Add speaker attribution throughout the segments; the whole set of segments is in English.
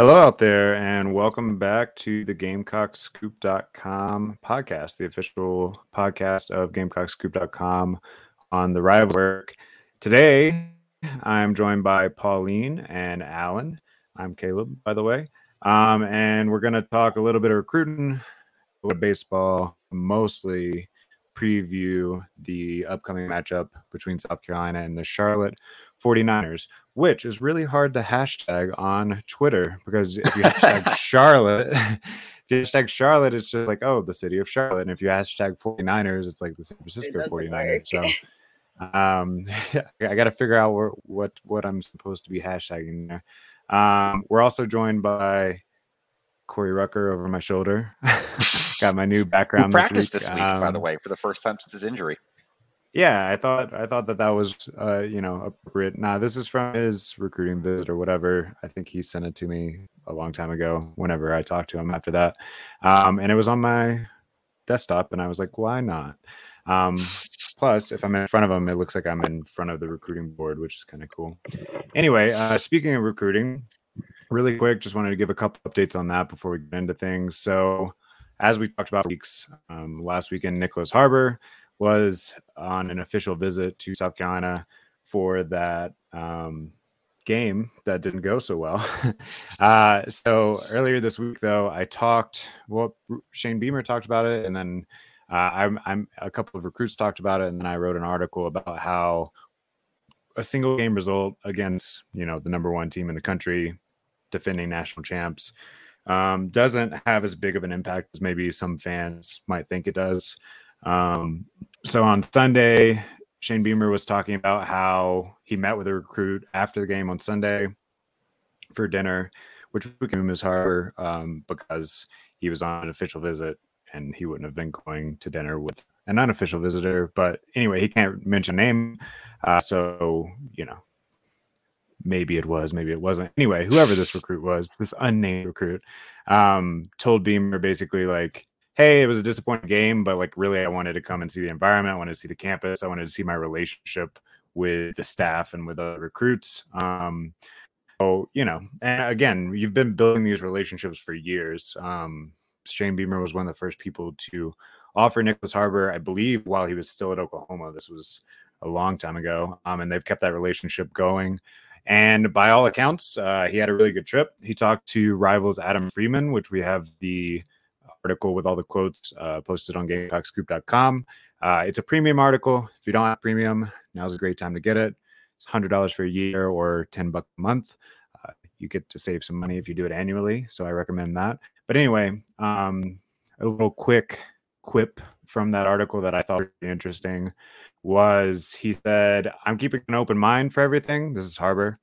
Speaker 1: Hello out there, and welcome back to the GamecockScoop.com podcast, the official podcast of GamecockScoop.com on the rival work. Today, I'm joined by Pauline and Alan. I'm Caleb, by the way. Um, and we're going to talk a little bit of recruiting, a little baseball, mostly preview the upcoming matchup between South Carolina and the Charlotte 49ers, which is really hard to hashtag on Twitter because if you hashtag Charlotte, if you hashtag Charlotte, it's just like, oh, the city of Charlotte. And if you hashtag 49ers, it's like the San Francisco 49ers. So um, I got to figure out where, what what I'm supposed to be hashtagging there. Um, we're also joined by Corey Rucker over my shoulder. Got my new background.
Speaker 2: Who practiced
Speaker 1: this
Speaker 2: week,
Speaker 1: this week um,
Speaker 2: by the um, way, for the first time since his injury.
Speaker 1: Yeah, I thought I thought that that was uh, you know appropriate. Now this is from his recruiting visit or whatever. I think he sent it to me a long time ago. Whenever I talked to him after that, um, and it was on my desktop, and I was like, why not? Um, plus, if I'm in front of him, it looks like I'm in front of the recruiting board, which is kind of cool. Anyway, uh, speaking of recruiting, really quick, just wanted to give a couple updates on that before we get into things. So, as we talked about weeks um, last weekend, Nyckoles Harbor was on an official visit to South Carolina for that um, game that didn't go so well. uh, so earlier this week, though, I talked. Well, Shane Beamer talked about it, and then uh, I'm, I'm a couple of recruits talked about it, and then I wrote an article about how a single game result against you know the number one team in the country defending national champs um, doesn't have as big of an impact as maybe some fans might think it does. Um, so on Sunday, Shane Beamer was talking about how he met with a recruit after the game on Sunday for dinner, which became his harbor um, because he was on an official visit and he wouldn't have been going to dinner with an unofficial visitor. But anyway, he can't mention name. Uh, so, you know, maybe it was, maybe it wasn't. Anyway, whoever this recruit was, this unnamed recruit, um, told Beamer basically like, "Hey, it was a disappointing game, but like really, I wanted to come and see the environment. I wanted to see the campus. I wanted to see my relationship with the staff and with the recruits." Um, so you know, and again, you've been building these relationships for years. Um, Shane Beamer was one of the first people to offer Nyckoles Harbor, I believe, while he was still at Oklahoma. This was a long time ago, um, and they've kept that relationship going. And by all accounts, uh, he had a really good trip. He talked to rivals Adam Friedman, which we have the article with all the quotes uh, posted on GamecockScoop.com. Uh, it's a premium article. If you don't have premium, now's a great time to get it. It's $100 for a year or 10 bucks a month. Uh, you get to save some money if you do it annually. So I recommend that. But anyway, um, a little quick quip from that article that I thought was interesting was he said, I'm keeping an open mind for everything. This is Harbor.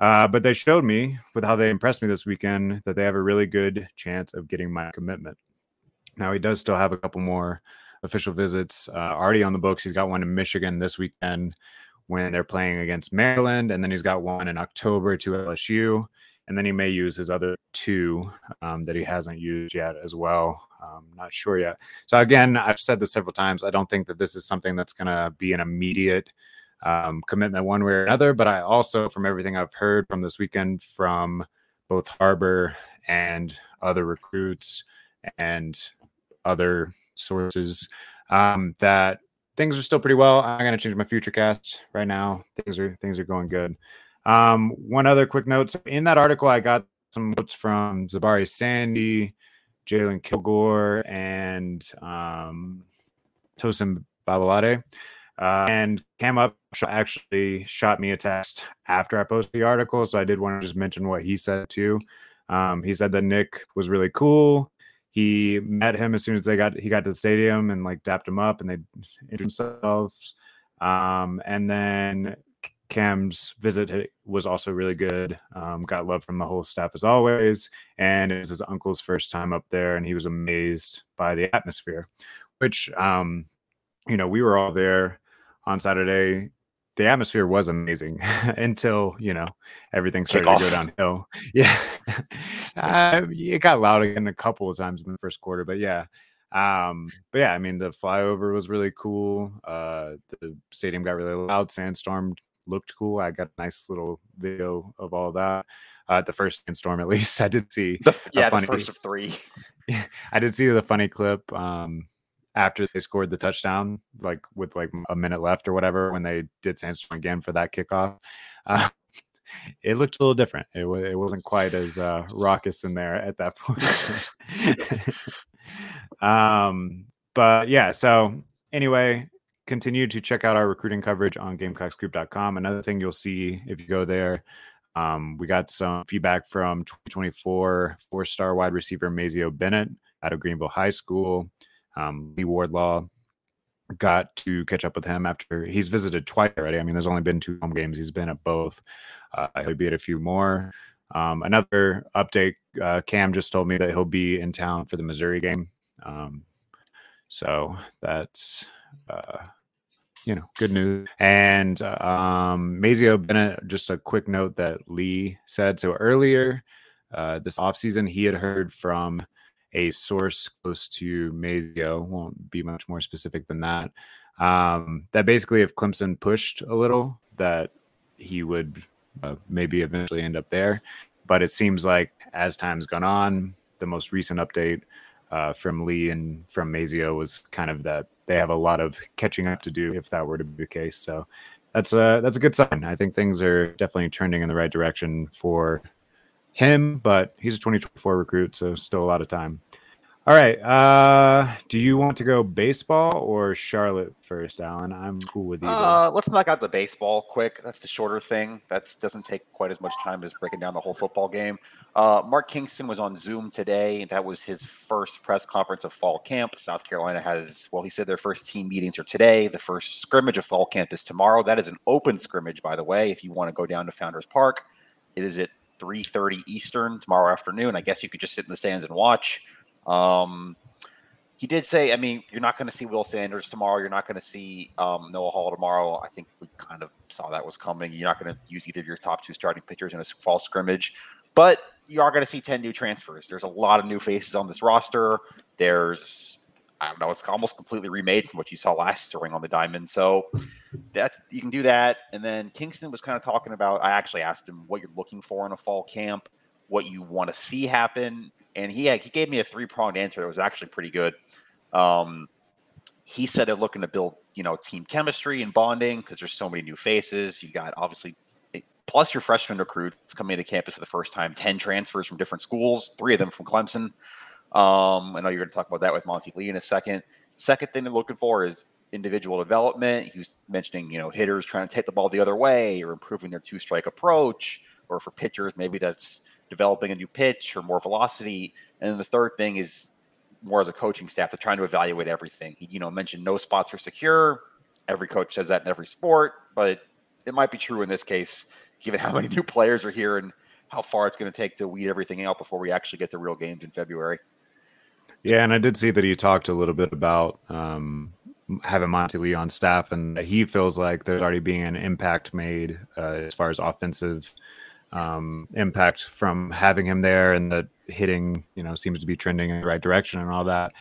Speaker 1: Uh, but they showed me with how they impressed me this weekend that they have a really good chance of getting my commitment. Now, he does still have a couple more official visits uh, already on the books. He's got one in Michigan this weekend when they're playing against Maryland, and then he's got one in October to LSU. And then he may use his other two um, that he hasn't used yet as well um, not sure yet. So again, I've said this several times. I don't think that this is something that's going to be an immediate um, commitment one way or another. But I also, from everything I've heard from this weekend from both Harbor and other recruits and other sources, um, that things are still pretty well. I'm to change my FutureCast right now. Things are things are going good. Um, one other quick note: so in that article, I got some notes from Zabari Sandy, Jalen Kilgore and um, Tosin Babalade. Uh, and Cam Up actually shot me a text after I posted the article. So I did want to just mention what he said too. Um, he said that Nick was really cool. He met him as soon as they got he got to the stadium and like dapped him up and they introduced themselves. Um, and then Cam's visit was also really good. Um, got love from the whole staff as always. And it was his uncle's first time up there, and he was amazed by the atmosphere, which, um, you know, we were all there on Saturday. The atmosphere was amazing until, you know, everything started to go downhill. Yeah. uh, it got loud again a couple of times in the first quarter, but yeah. Um, but yeah, I mean, the flyover was really cool. Uh, the stadium got really loud, sandstorm looked cool. I got a nice little video of all that. Uh, the first sandstorm, at least, I did see.
Speaker 2: The, yeah, funny, the first of three.
Speaker 1: I did see the funny clip um, after they scored the touchdown, like with like a minute left or whatever, when they did Sandstorm again for that kickoff. Uh, it looked a little different. It, it wasn't quite as uh, raucous in there at that point. um, but yeah, so anyway, continue to check out our recruiting coverage on GamecockScoop.com. Another thing you'll see if you go there, um, we got some feedback from 2024 four-star wide receiver Mazeo Bennett out of Greenville High School. Um, Lee Wardlaw got to catch up with him after he's visited twice already. I mean, there's only been two home games. He's been at both. Uh, he'll be at a few more. Um, another update: uh, Cam just told me that he'll be in town for the Missouri game. Um, so that's uh, you know good news. And um, Mazeo Bennett, just a quick note that Lee said so earlier uh, this offseason, he had heard from a source close to Mazeo, won't be much more specific than that. Um, that basically, if Clemson pushed a little, that he would uh, maybe eventually end up there. But it seems like as time's gone on, the most recent update uh, from Lee and from Mazeo was kind of that they have a lot of catching up to do if that were to be the case. So that's a that's a good sign. I think things are definitely trending in the right direction for him, but he's a 2024 recruit, so still a lot of time. All right. Uh, do you want to go baseball or Charlotte first, Alan? I'm cool with either.
Speaker 2: Uh, let's knock out the baseball quick. That's the shorter thing. That doesn't take quite as much time as breaking down the whole football game. Uh, Mark Kingston was on Zoom today. That was his first press conference of fall camp. South Carolina has, well, he said their first team meetings are today. The first scrimmage of fall camp is tomorrow. That is an open scrimmage, by the way. If you want to go down to Founders Park, it is at 3:30 Eastern tomorrow afternoon. I guess you could just sit in the stands and watch. Um, he did say, I mean, you're not going to see Will Sanders tomorrow. You're not going to see um, Noah Hall tomorrow. I think we kind of saw that was coming. You're not going to use either of your top two starting pitchers in a fall scrimmage, but you are going to see 10 new transfers. There's a lot of new faces on this roster. There's, I don't know, it's almost completely remade from what you saw last spring on the diamond. So that's you can do that. And then Kingston was kind of talking about. I actually asked him what you're looking for in a fall camp, what you want to see happen, and he he gave me a three pronged answer that was actually pretty good. Um, he said they're looking to build, you know, team chemistry and bonding because there's so many new faces. You got obviously plus your freshman recruits coming to campus for the first time, 10 transfers from different schools, three of them from Clemson. Um, I know you're going to talk about that with Monty Lee in a second. Second thing they're looking for is individual development. He was mentioning, you know, hitters trying to take the ball the other way or improving their two strike approach, or for pitchers, maybe that's developing a new pitch or more velocity. And then the third thing is more as a coaching staff, they're trying to evaluate everything. He, you know, mentioned no spots are secure. Every coach says that in every sport, but it might be true in this case, given how many new players are here and how far it's going to take to weed everything out before we actually get to real games in February.
Speaker 1: Yeah, and I did see that he talked a little bit about um, having Monty Lee on staff, and he feels like there's already being an impact made uh, as far as offensive um, impact from having him there, and the hitting, you know, seems to be trending in the right direction and all that.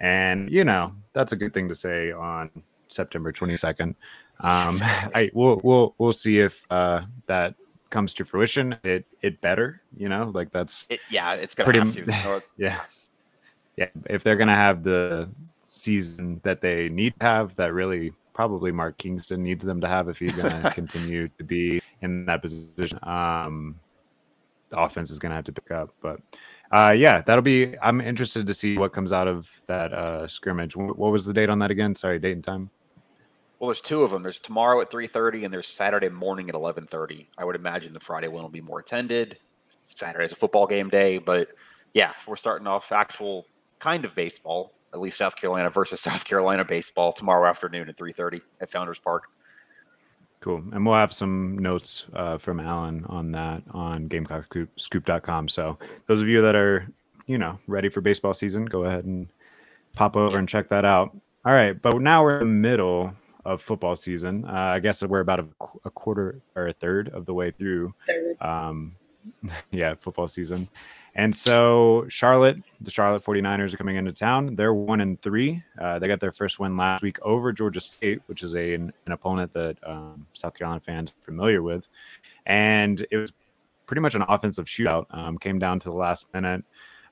Speaker 1: And you know, that's a good thing to say on September 22nd. Um, I we'll we'll we'll see if uh, that comes to fruition. It it better, you know, like that's
Speaker 2: it, yeah, it's gonna pretty, have to.
Speaker 1: yeah, yeah. If they're gonna have the season that they need to have, that really probably Mark Kingston needs them to have if he's going to continue to be in that position. Um, the offense is going to have to pick up, but uh, yeah, that'll be. I'm interested to see what comes out of that uh, scrimmage. What was the date on that again? Sorry, date and time.
Speaker 2: Well, there's two of them. There's tomorrow at 3:30, and there's Saturday morning at 11:30. I would imagine the Friday one will be more attended. Saturday's a football game day, but yeah, we're starting off actual kind of baseball at least South Carolina versus South Carolina baseball tomorrow afternoon at 3:30 at Founders Park.
Speaker 1: Cool. And we'll have some notes uh, from Alan on that on GamecockScoop.com. So those of you that are, you know, ready for baseball season, go ahead and pop over and check that out. All right, but now we're in the middle of football season. Uh, I guess we're about a, a, quarter or a third of the way through. Um, yeah, football season. And so Charlotte, the Charlotte 49ers are coming into town. They're one and three. Uh, they got their first win last week over Georgia State, which is a, an, an opponent that um, South Carolina fans are familiar with. And it was pretty much an offensive shootout. Um, came down to the last minute.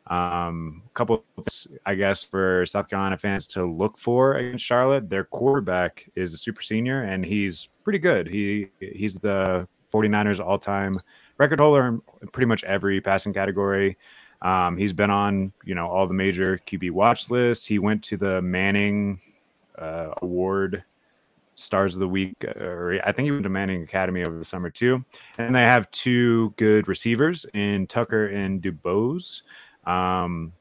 Speaker 1: Um, a couple, of, I guess, for South Carolina fans to look for against Charlotte. Their quarterback is a super senior, and he's pretty good. He he's the 49ers all time record holder in pretty much every passing category. Um, he's been on, you know, all the major QB watch lists. He went to the Manning uh, Award Stars of the Week, or I think he went to Manning Academy over the summer too. And they have two good receivers in Tucker and DuBose. Um,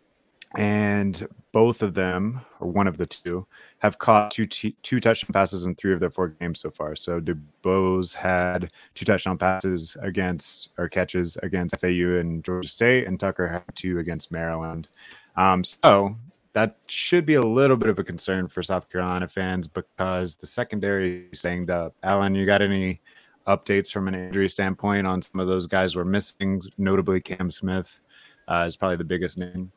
Speaker 1: and both of them, or one of the two, have caught two t- two touchdown passes in three of their four games so far. So DuBose had two touchdown passes against or catches against FAU and Georgia State, and Tucker had two against Maryland. Um, so that should be a little bit of a concern for South Carolina fans because the secondary is banged up. Alan, you got any updates from an injury standpoint on some of those guys we're missing? Notably, Cam Smith uh, is probably the biggest name.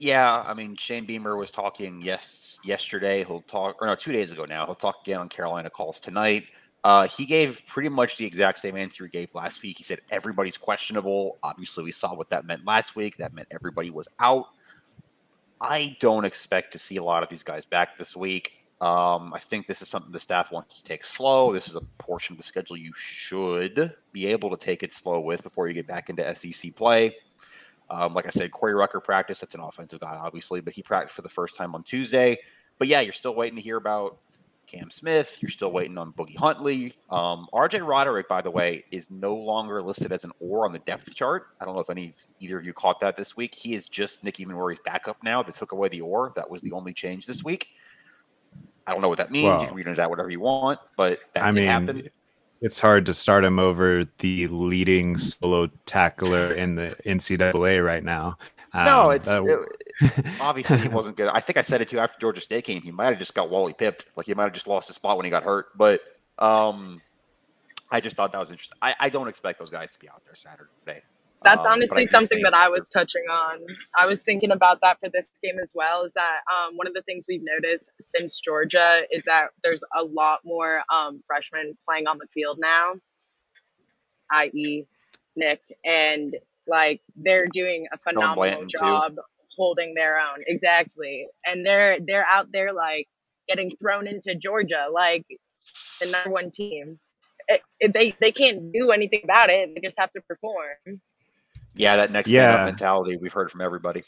Speaker 2: Yeah, I mean Shane Beamer was talking yes yesterday. He'll talk or no, two days ago now. He'll talk again on Carolina calls tonight. Uh, he gave pretty much the exact same answer he gave last week. He said everybody's questionable. Obviously, we saw what that meant last week. That meant everybody was out. I don't expect to see a lot of these guys back this week. Um, I think this is something the staff wants to take slow. This is a portion of the schedule you should be able to take it slow with before you get back into SEC play. Um, like I said, Corey Rucker practiced. That's an offensive guy, obviously, but he practiced for the first time on Tuesday. But yeah, you're still waiting to hear about Cam Smith. You're still waiting on Boogie Huntley. Um, RJ Roderick, by the way, is no longer listed as an or on the depth chart. I don't know if any either of you caught that this week. He is just Nick Emmanwori's backup now. They took away the or. That was the only change this week. I don't know what that means. Well, you can read into that whatever you want, but that I mean, happen
Speaker 1: it's hard to start him over the leading solo tackler in the NCAA right now.
Speaker 2: Um, no, it's it, obviously he wasn't good. I think I said it too after Georgia State game. He might have just got Wally pipped. Like he might have just lost his spot when he got hurt. But um, I just thought that was interesting. I, I don't expect those guys to be out there Saturday.
Speaker 3: That's um, honestly something that I was touching on. I was thinking about that for this game as well. Is that um, one of the things we've noticed since Georgia is that there's a lot more um, freshmen playing on the field now, i.e., Nick, and like they're doing a phenomenal job too. holding their own. Exactly, and they're they're out there like getting thrown into Georgia like the number one team. It, it, they they can't do anything about it. They just have to perform.
Speaker 2: Yeah, that next yeah. mentality we've heard from everybody.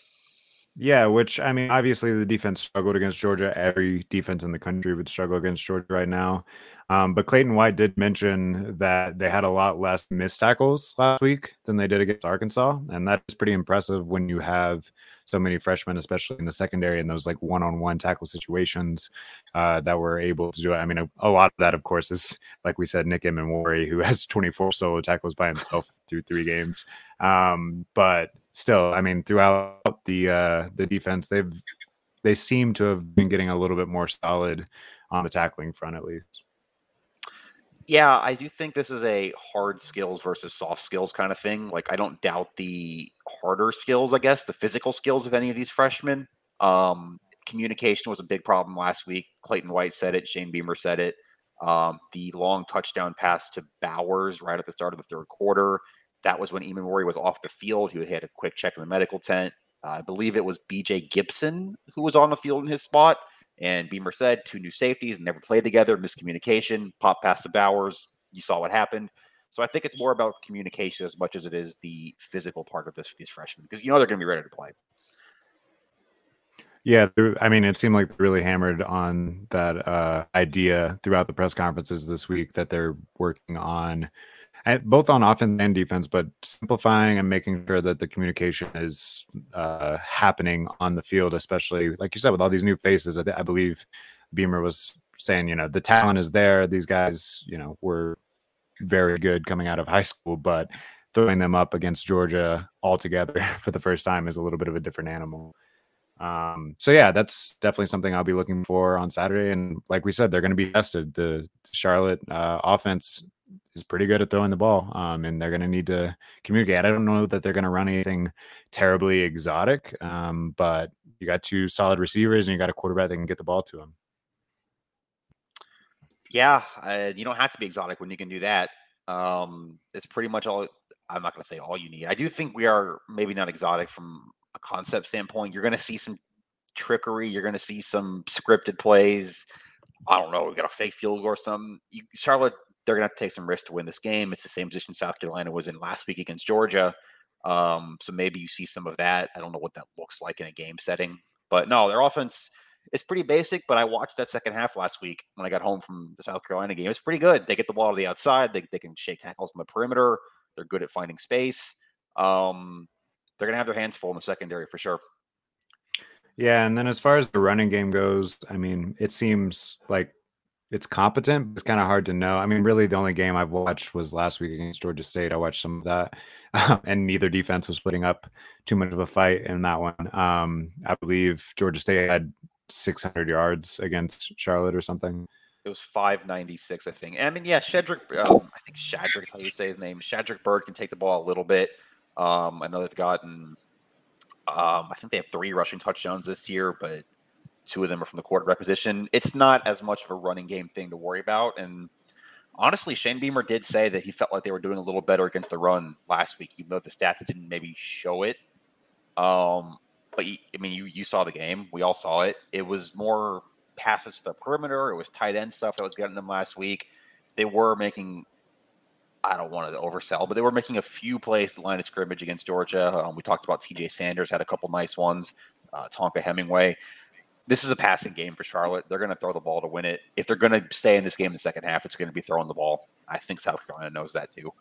Speaker 1: Yeah, which I mean, obviously the defense struggled against Georgia. Every defense in the country would struggle against Georgia right now. Um, but Clayton White did mention that they had a lot less missed tackles last week than they did against Arkansas, and that is pretty impressive when you have so many freshmen, especially in the secondary, in those like one-on-one tackle situations uh, that were able to do it. I mean, a, a, lot of that, of course, is like we said, Nick Emmanwori, who has 24 solo tackles by himself through three games. Um, but still, I mean, throughout the uh, the defense, they've they seem to have been getting a little bit more solid on the tackling front, at least.
Speaker 2: Yeah, I do think this is a hard skills versus soft skills kind of thing. Like, I don't doubt the harder skills, I guess, the physical skills of any of these freshmen. Um, communication was a big problem last week. Clayton White said it, Shane Beamer said it. Um, the long touchdown pass to Bowers right at the start of the third quarter. That was when Emmanwori was off the field. He had a quick check in the medical tent. Uh, I believe it was BJ Gibson who was on the field in his spot. And Beamer said two new safeties never played together, miscommunication, pop past to Bowers. You saw what happened. So I think it's more about communication as much as it is the physical part of this for these freshmen because you know they're going to be ready to play.
Speaker 1: Yeah, I mean, it seemed like they really hammered on that uh, idea throughout the press conferences this week that they're working on both on offense and defense, but simplifying and making sure that the communication is uh, happening on the field, especially like you said, with all these new faces. I, I, believe Beamer was saying, you know, the talent is there. These guys, you know, were very good coming out of high school, but throwing them up against Georgia all together for the first time is a little bit of a different animal. Um, so yeah, that's definitely something I'll be looking for on Saturday. And like we said, they're going to be tested. The Charlotte uh, offense is pretty good at throwing the ball, um, and they're going to need to communicate. I don't know that they're going to run anything terribly exotic, um, but you got two solid receivers and you got a quarterback that can get the ball to them.
Speaker 2: Yeah, uh, you don't have to be exotic when you can do that. Um, it's pretty much all. I'm not going to say all you need. I do think we are maybe not exotic from a concept standpoint. You're going to see some trickery. You're going to see some scripted plays. I don't know. We got a fake field goal or something. You, Charlotte, they're going to have to take some risks to win this game. It's the same position South Carolina was in last week against Georgia. Um, so maybe you see some of that. I don't know what that looks like in a game setting, but no, their offense is pretty basic. But I watched that second half last week when I got home from the South Carolina game. It's pretty good. They get the ball to the outside. They, they can shake tackles on the perimeter. They're good at finding space. Um, they're going to have their hands full in the secondary for sure.
Speaker 1: Yeah, and then as far as the running game goes, I mean, it seems like it's competent. It's kind of hard to know. I mean, really, the only game I've watched was last week against Georgia State. I watched some of that, and neither defense was putting up too much of a fight in that one. Um, I believe Georgia State had 600 yards against Charlotte or something.
Speaker 2: It was 596, I think. I mean, yeah, Shedrick, um, I think Shadrick, how you say his name. Shadrick Byrd can take the ball a little bit. Um, I know they've gotten, um, I think they have three rushing touchdowns this year, but two of them are from the quarterback position. It's not as much of a running game thing to worry about. And honestly, Shane Beamer did say that he felt like they were doing a little better against the run last week, even though the stats didn't maybe show it. Um, but I mean, you you saw the game. We all saw it. It was more passes to the perimeter. It was tight end stuff that was getting them last week. They were making. I don't want to oversell, but they were making a few plays the line of scrimmage against Georgia. Um, we talked about T.J. Sanders had a couple nice ones. Uh, Tonka Hemingway. This is a passing game for Charlotte. They're going to throw the ball to win it. If they're going to stay in this game in the second half, it's going to be throwing the ball. I think South Carolina knows that too.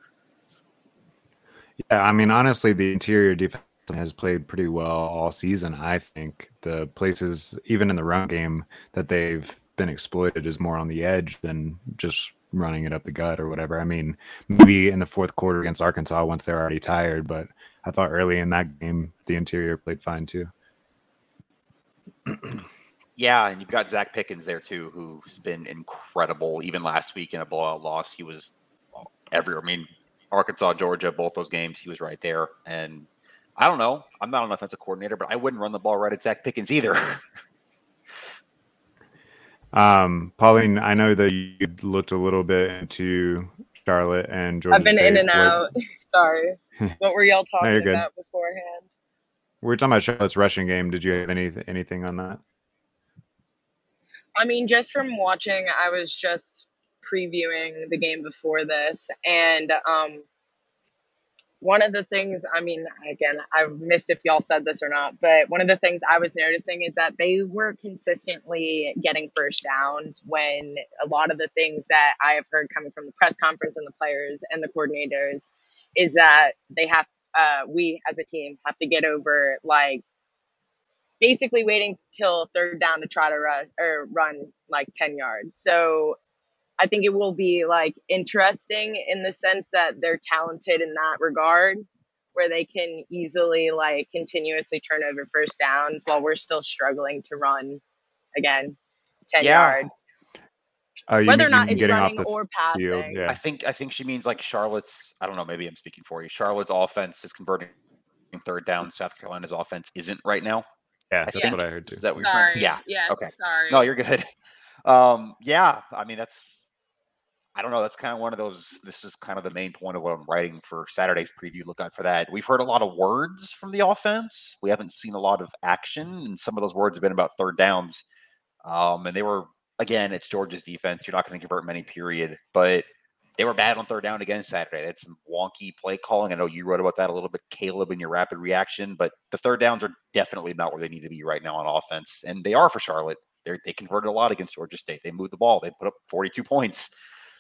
Speaker 1: Yeah, I mean, honestly, the interior defense has played pretty well all season. I think the places, even in the run game, that they've been exploited is more on the edge than just running it up the gut or whatever. I mean, maybe in the fourth quarter against Arkansas once they're already tired, but I thought early in that game the interior played fine too.
Speaker 2: Yeah, and you've got Zach Pickens there too, who's been incredible. Even last week in a blowout loss, he was everywhere. I mean, Arkansas, Georgia, both those games, he was right there. And I don't know. I'm not an offensive coordinator, but I wouldn't run the ball right at Zach Pickens either.
Speaker 1: um, Pauline, I know that you looked a little bit into Charlotte and Georgia.
Speaker 3: I've been in and out. Sorry. What were y'all talking no, about beforehand?
Speaker 1: We are talking about Charlotte's rushing game. Did you have any anything on that?
Speaker 3: I mean, just from watching, I was just previewing the game before this, and um, one of the things, I mean, again, I missed if y'all said this or not, but one of the things I was noticing is that they were consistently getting first downs when a lot of the things that I have heard coming from the press conference and the players and the coordinators is that they have, uh, we as a team have to get over like basically waiting till third down to try to run or run like 10 yards. So I think it will be like interesting in the sense that they're talented in that regard, where they can easily like continuously turn over first downs while we're still struggling to run again 10 yeah. yards.
Speaker 1: Uh,
Speaker 3: Whether or not it's running or passing. Field,
Speaker 2: yeah. I think I think she means like Charlotte's. I don't know. Maybe I'm speaking for you. Charlotte's offense is converting third down. South Carolina's offense isn't right now.
Speaker 1: Yeah, that's yes. what I heard too.
Speaker 3: That sorry. Yeah. Yes. Okay. Sorry.
Speaker 2: No, you're good. Um, yeah. I mean, that's I don't know. That's kind of one of those. This is kind of the main point of what I'm writing for Saturday's preview. Look out for that. We've heard a lot of words from the offense. We haven't seen a lot of action, and some of those words have been about third downs. Um, and they were again, it's Georgia's defense. You're not going to convert many, period. But they were bad on third down again Saturday. They had some wonky play calling. I know you wrote about that a little bit, Caleb, in your rapid reaction. But the third downs are definitely not where they need to be right now on offense, and they are for Charlotte. They they converted a lot against Georgia State. They moved the ball. They put up 42 points.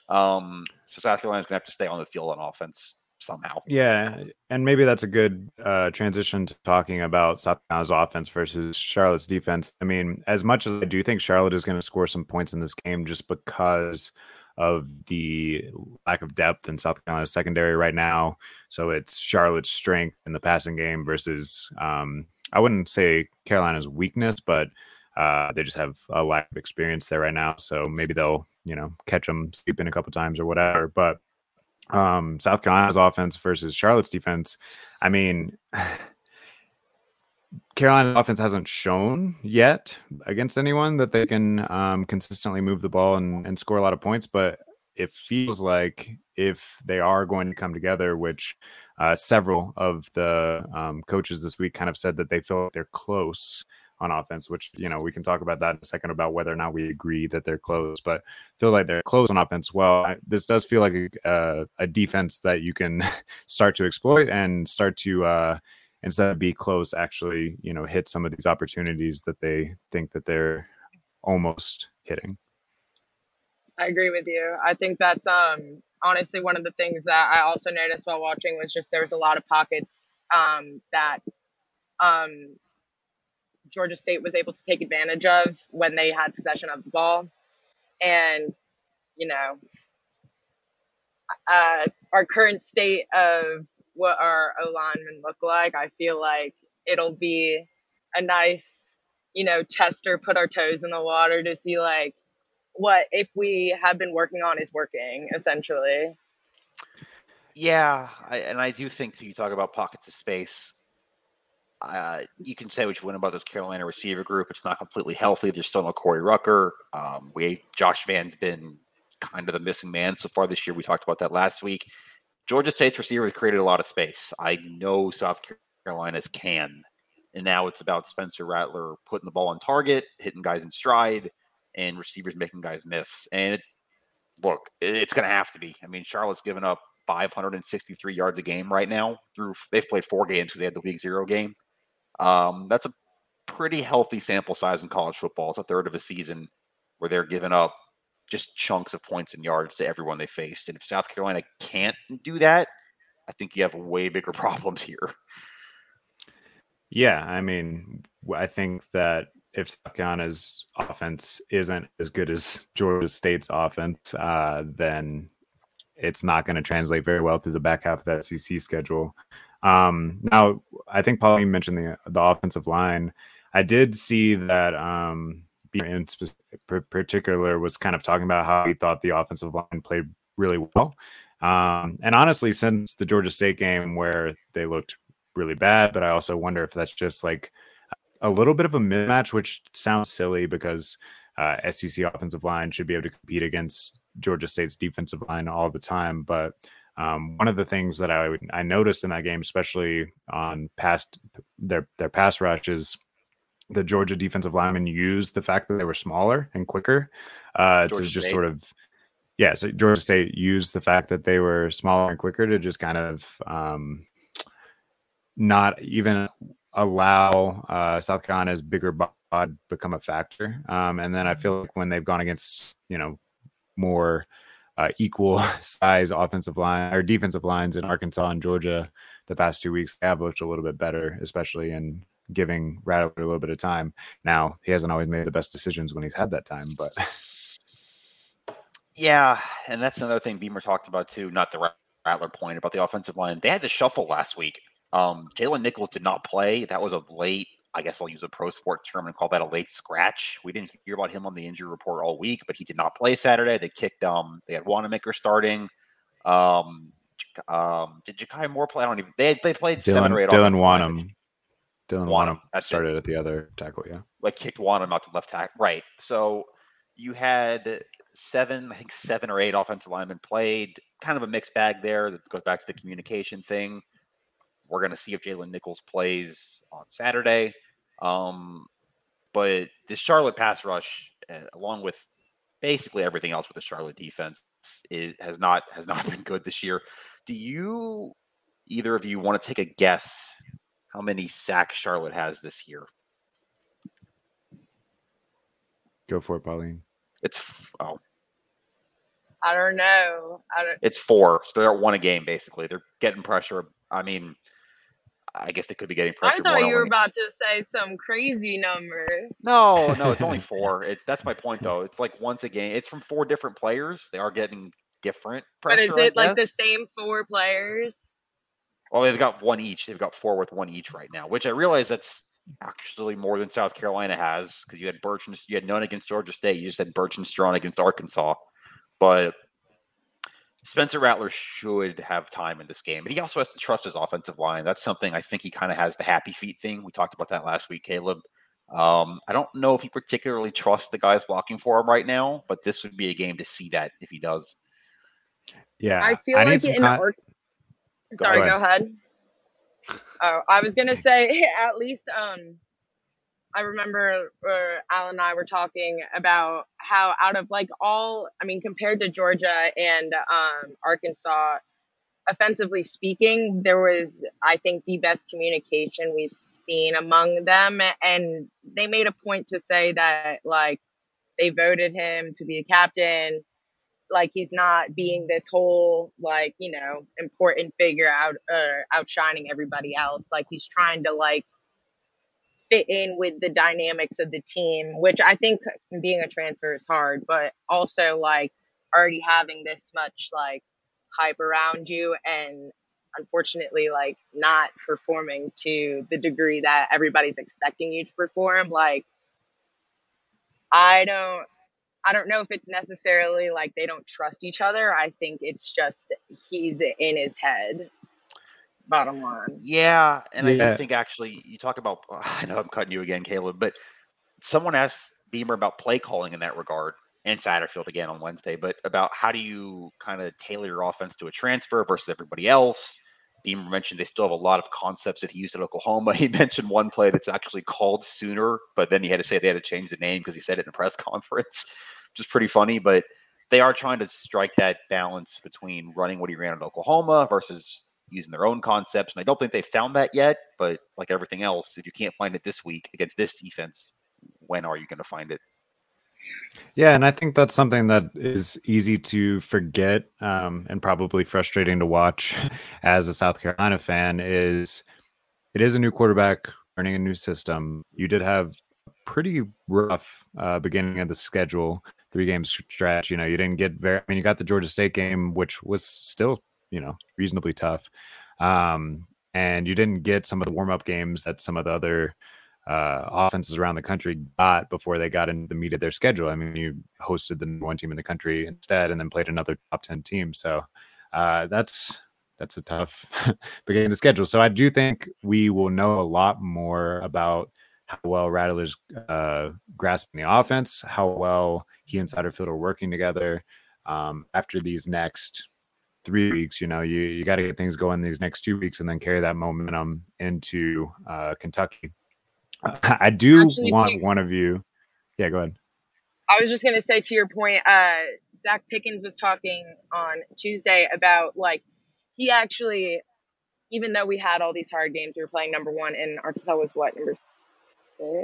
Speaker 2: Um, so South Carolina's gonna have to stay on the field on offense somehow.
Speaker 1: Yeah, and maybe that's a good uh, transition to talking about South Carolina's offense versus Charlotte's defense. I mean, as much as I do think Charlotte is going to score some points in this game, just because of the lack of depth in South Carolina's secondary right now, so it's Charlotte's strength in the passing game versus um, I wouldn't say Carolina's weakness, but uh, they just have a lack of experience there right now. So maybe they'll, you know, catch them sleeping a couple times or whatever. But um, South Carolina's offense versus Charlotte's defense, I mean, Carolina's offense hasn't shown yet against anyone that they can um, consistently move the ball and, and score a lot of points, but it feels like if they are going to come together, which uh, several of the um, coaches this week kind of said that they feel like they're close on offense, which you know we can talk about that in a second about whether or not we agree that they're close, but feel like they're close on offense. Well, I, this does feel like a, a, defense that you can start to exploit and start to uh, instead of be close, actually you know hit some of these opportunities that they think that they're almost hitting.
Speaker 3: I agree with you. I think that's um, honestly one of the things that I also noticed while watching was just there was a lot of pockets um, that um, Georgia State was able to take advantage of when they had possession of the ball. And, you know, uh, our current state of what our O linemen look like, I feel like it'll be a nice, you know, tester, put our toes in the water to see like what if we have been working on is working essentially.
Speaker 2: Yeah, I, and I do think too. You talk about pockets of space. Uh, you can say what you want about this Carolina receiver group. It's not completely healthy. There's still no Corey Rucker. Um, we Josh Vann's been kind of the missing man so far this year. We talked about that last week. Georgia State's receivers created a lot of space. I know South Carolina's can, and now it's about Spencer Rattler putting the ball on target, hitting guys in stride, and receivers making guys miss. And it, look, it's going to have to be. I mean, Charlotte's given up 563 yards a game right now. Through they've played four games because they had the week zero game. Um, that's a pretty healthy sample size in college football. It's a third of a season where they're giving up just chunks of points and yards to everyone they faced. And if South Carolina can't do that, I think you have way bigger problems here.
Speaker 1: Yeah, I mean, I think that if South Carolina's offense isn't as good as Georgia State's offense, uh, then it's not going to translate very well through the back half of that SEC schedule. Um, now, I think Pauline mentioned the the offensive line. I did see that um, in particular was kind of talking about how he thought the offensive line played really well. Um, and honestly, since the Georgia State game where they looked really bad, but I also wonder if that's just like a little bit of a mismatch, which sounds silly because uh, SEC offensive line should be able to compete against Georgia State's defensive line all the time. But um, one of the things that I I noticed in that game, especially on past their their pass rush, is the Georgia defensive linemen used the fact that they were smaller and quicker uh, to just State. sort of yeah. So Georgia State used the fact that they were smaller and quicker to just kind of um, not even allow uh, South Carolina's bigger bod become a factor. Um, and then I feel like when they've gone against you know more uh, equal size offensive line or defensive lines in Arkansas and Georgia the past two weeks. Have looked a little bit better, especially in giving Rattler a little bit of time. Now he hasn't always made the best decisions when he's had that time, but
Speaker 2: yeah, and that's another thing Beamer talked about too. Not the Rattler point about the offensive line. They had to shuffle last week. Um, Jalen Nichols did not play. That was a late I guess I'll use a pro sport term and call that a late scratch. We didn't hear about him on the injury report all week, but he did not play Saturday. They kicked um they had Wannamaker starting. Um um did Ja'Kai Moore play? I don't even they they played
Speaker 1: Dylan,
Speaker 2: seven or eight
Speaker 1: Dylan Wonnum. Dylan Wonnum started it. at the other tackle, yeah.
Speaker 2: Like kicked Wonnum out to left tackle. Right. So you had seven, I think seven or eight offensive linemen played. Kind of a mixed bag there. That goes back to the communication thing. We're going to see if Jalen Nichols plays on Saturday. Um, but the Charlotte pass rush, uh, along with basically everything else with the Charlotte defense, is, has not has not been good this year. Do you either of you want to take a guess how many sacks Charlotte has this year?
Speaker 1: Go for it, Pauline.
Speaker 2: It's oh.
Speaker 3: I don't know. I don't.
Speaker 2: It's four, so they're at one a game basically. They're getting pressure. I mean, I guess they could be getting pressure.
Speaker 3: I thought you were about to say some crazy number.
Speaker 2: No, no, it's only four. It's that's my point though. It's like once a game. It's from four different players. They are getting different pressure.
Speaker 3: But is it like the same four players?
Speaker 2: Well, they've got one each. They've got four with one each right now, which I realize that's actually more than South Carolina has because you had Burch and you had none against Georgia State. You just had Burch and Strachan against Arkansas, but Spencer Rattler should have time in this game, but he also has to trust his offensive line. That's something I think he kind of has the happy feet thing. We talked about that last week, Caleb. Um, I don't know if he particularly trusts the guys blocking for him right now, but this would be a game to see that if he does.
Speaker 1: Yeah,
Speaker 3: I feel
Speaker 1: I
Speaker 3: like in
Speaker 1: con-
Speaker 3: Ar- sorry,
Speaker 1: ahead.
Speaker 3: go ahead. Oh, I was gonna say at least um I remember uh, Al and I were talking about how out of like all, I mean, compared to Georgia and um, Arkansas, offensively speaking, there was, I think, the best communication we've seen among them. And they made a point to say that, like, they voted him to be a captain. Like, he's not being this whole, like, you know, important figure out, uh, outshining everybody else. Like, he's trying to, like, fit in with the dynamics of the team, which I think being a transfer is hard, but also like already having this much like hype around you and unfortunately like not performing to the degree that everybody's expecting you to perform like I don't I don't know if it's necessarily like they don't trust each other. I think it's just he's in his head bottom line.
Speaker 2: Yeah, and I
Speaker 1: Yeah.
Speaker 2: do think actually you talk about. I know I'm cutting you again, Caleb, but someone asked Beamer about play calling in that regard, and Satterfield again on Wednesday, but about how do you kind of tailor your offense to a transfer versus everybody else. Beamer mentioned they still have a lot of concepts that he used at Oklahoma. He mentioned one play that's actually called Sooner, but then he had to say they had to change the name because he said it in a press conference, which is pretty funny. But they are trying to strike that balance between running what he ran at Oklahoma versus using their own concepts. And I don't think they've found that yet. But like everything else, if you can't find it this week against this defense, when are you going to find it?
Speaker 1: Yeah, and I think that's something that is easy to forget um, and probably frustrating to watch as a South Carolina fan. Is it is a new quarterback learning a new system. You did have a pretty rough uh, beginning of the schedule, three game stretch. You know, you didn't get very. I mean, you got the Georgia State game, which was still you know reasonably tough, um, and you didn't get some of the warm up games that some of the other uh, offenses around the country got before they got into the meat of their schedule. I mean, you hosted the one team in the country instead, and then played another top ten team. So uh, that's that's a tough beginning the schedule. So I do think we will know a lot more about how well Rattler's uh, grasping the offense, how well he and Satterfield are working together um, after these next three weeks. You know, you you got to get things going these next two weeks, and then carry that momentum into uh, Kentucky. I do
Speaker 3: Actually,
Speaker 1: want
Speaker 3: too-
Speaker 1: one of you. Yeah, go ahead.
Speaker 3: I was just gonna say to your point, uh, Zach Pickens was talking on Tuesday about like he actually, even though we had all these hard games, we were playing number one, and Arkansas was what number six?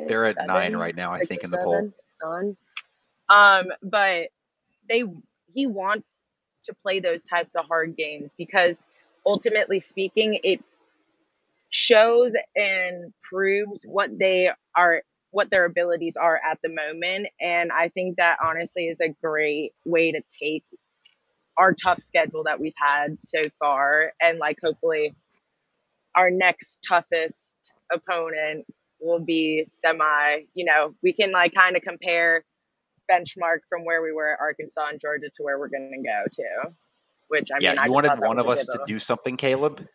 Speaker 2: They're at nine right now, I think, in the poll.
Speaker 3: Nine. Um, but they he wants to play those types of hard games because ultimately speaking, it shows and proves what they are what their abilities are at the moment. And i think that honestly is a great way to take our tough schedule that we've had so far and like hopefully our next toughest opponent will be semi you know we can like kind of compare benchmark from where we were at arkansas and georgia to where we're going to go to which i
Speaker 2: yeah,
Speaker 3: mean I
Speaker 2: you
Speaker 3: just
Speaker 2: wanted one of us to do something, Caleb.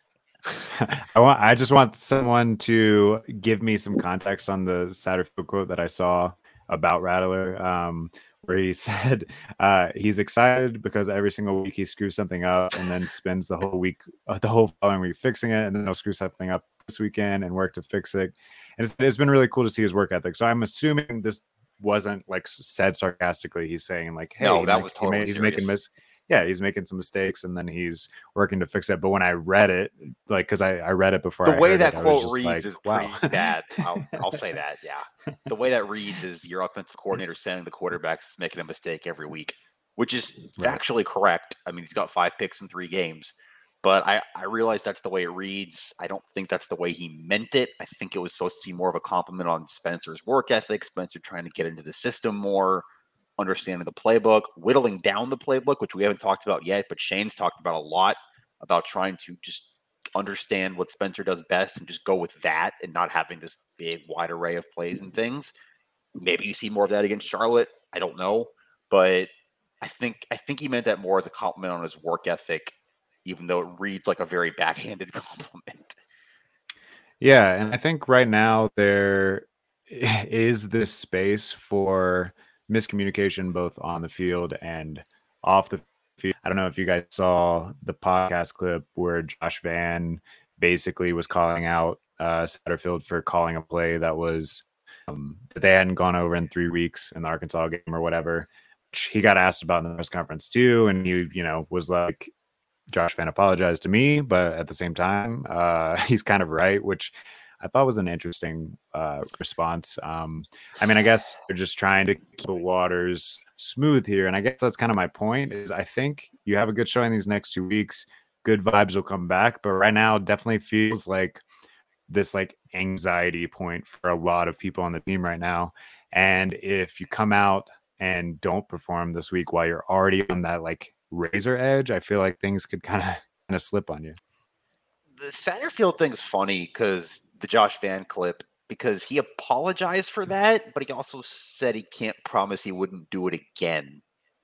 Speaker 1: I want. I just want someone to give me some context on the Satterfield quote that I saw about Rattler, um, where he said uh, he's excited because every single week he screws something up and then spends the whole week, uh, the whole following week fixing it, and then he'll screw something up this weekend and work to fix it. And it's, it's been really cool to see his work ethic. So I'm assuming this wasn't like said sarcastically. He's saying like, "Hey,
Speaker 2: No, that
Speaker 1: ma-
Speaker 2: was
Speaker 1: he ma-
Speaker 2: totally
Speaker 1: he's making mis- yeah, he's making some mistakes and then he's working to fix it." But when I read it, like, because I, I read it before,
Speaker 2: The
Speaker 1: I
Speaker 2: way that
Speaker 1: it,
Speaker 2: quote reads
Speaker 1: like,
Speaker 2: is
Speaker 1: wow.
Speaker 2: pretty bad. I'll, I'll say that. Yeah, the way that reads is your offensive coordinator saying the quarterback's making a mistake every week, which is
Speaker 1: Right.
Speaker 2: factually correct. I mean, he's got five picks in three games, but I I realize that's the way it reads. I don't think that's the way he meant it. I think it was supposed to be more of a compliment on Spencer's work ethic. Spencer trying to get into the system more, understanding the playbook, whittling down the playbook, which we haven't talked about yet, but Shane's talked about a lot about trying to just understand what Spencer does best and just go with that and not having this big wide array of plays and things. Maybe you see more of that against Charlotte. I don't know, but I think I think he meant that more as a compliment on his work ethic, even though it reads like a very backhanded compliment.
Speaker 1: Yeah, and I think right now there is this space for miscommunication both on the field and off the field. I don't know if you guys saw the podcast clip where Josh Vann basically was calling out uh, Satterfield for calling a play that was um, that they hadn't gone over in three weeks in the Arkansas game or whatever. He got asked about in the press conference too, and he, you know, was like, "Josh Vann apologized to me, but at the same time, uh, he's kind of right," which I thought was an interesting uh, response. Um, I mean, I guess they're just trying to keep the waters smooth here, and I guess that's kind of my point. Is I think you have a good showing these next two weeks, good vibes will come back, but right now, definitely feels like this like anxiety point for a lot of people on the team right now. And if you come out and don't perform this week while you're already on that like razor edge, I feel like things could kind of kind of slip on you.
Speaker 2: The Satterfield thing's funny because the Josh Vann clip because he apologized for mm. that, but he also said he can't promise he wouldn't do it again,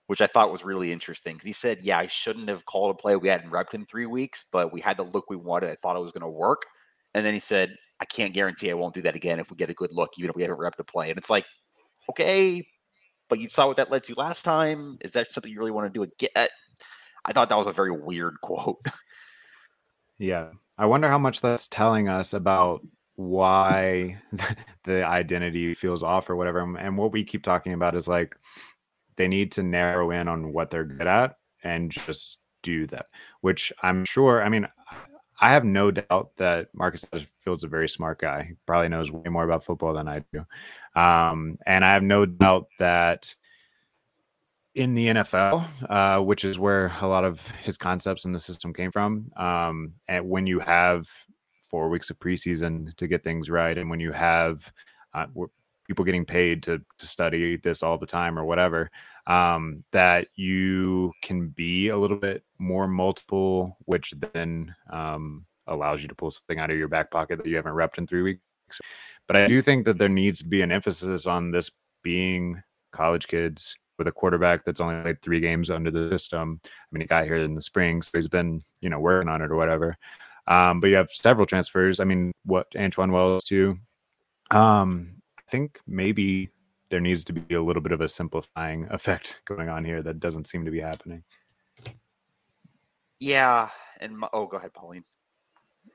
Speaker 2: which I thought was really interesting. Because He said, "Yeah, I shouldn't have called a play. We hadn't repped in three weeks, but we had the look we wanted. I thought it was going to work." And then he said, I can't guarantee I won't do that again if we get a good look, even if we haven't repped a play. And it's like, okay, but you saw what that led to last time. Is that something you really want to do again? Eh, I thought that was a very weird quote.
Speaker 1: Yeah. I wonder how much that's telling us about why the identity feels off or whatever. And what we keep talking about is like they need to narrow in on what they're good at and just do that, which I'm sure, I mean, I have no doubt that Marcus Satterfield's a very smart guy. He probably knows way more about football than I do. Um, and I have no doubt that in the NFL, uh, which is where a lot of his concepts in the system came from, um, and when you have four weeks of preseason to get things right, and when you have uh, people getting paid to, to study this all the time or whatever, um, that you can be a little bit more multiple, which then um, allows you to pull something out of your back pocket that you haven't repped in three weeks. But I do think that there needs to be an emphasis on this being college kids with a quarterback that's only played three games under the system. I mean, he got here in the spring, so he's been, you know, working on it or whatever. Um, but you have several transfers. I mean, what Antwane Wells too. Um, I think maybe there needs to be a little bit of a simplifying effect going on here that doesn't seem to be happening.
Speaker 2: Yeah, and my, oh, go ahead, Pauline.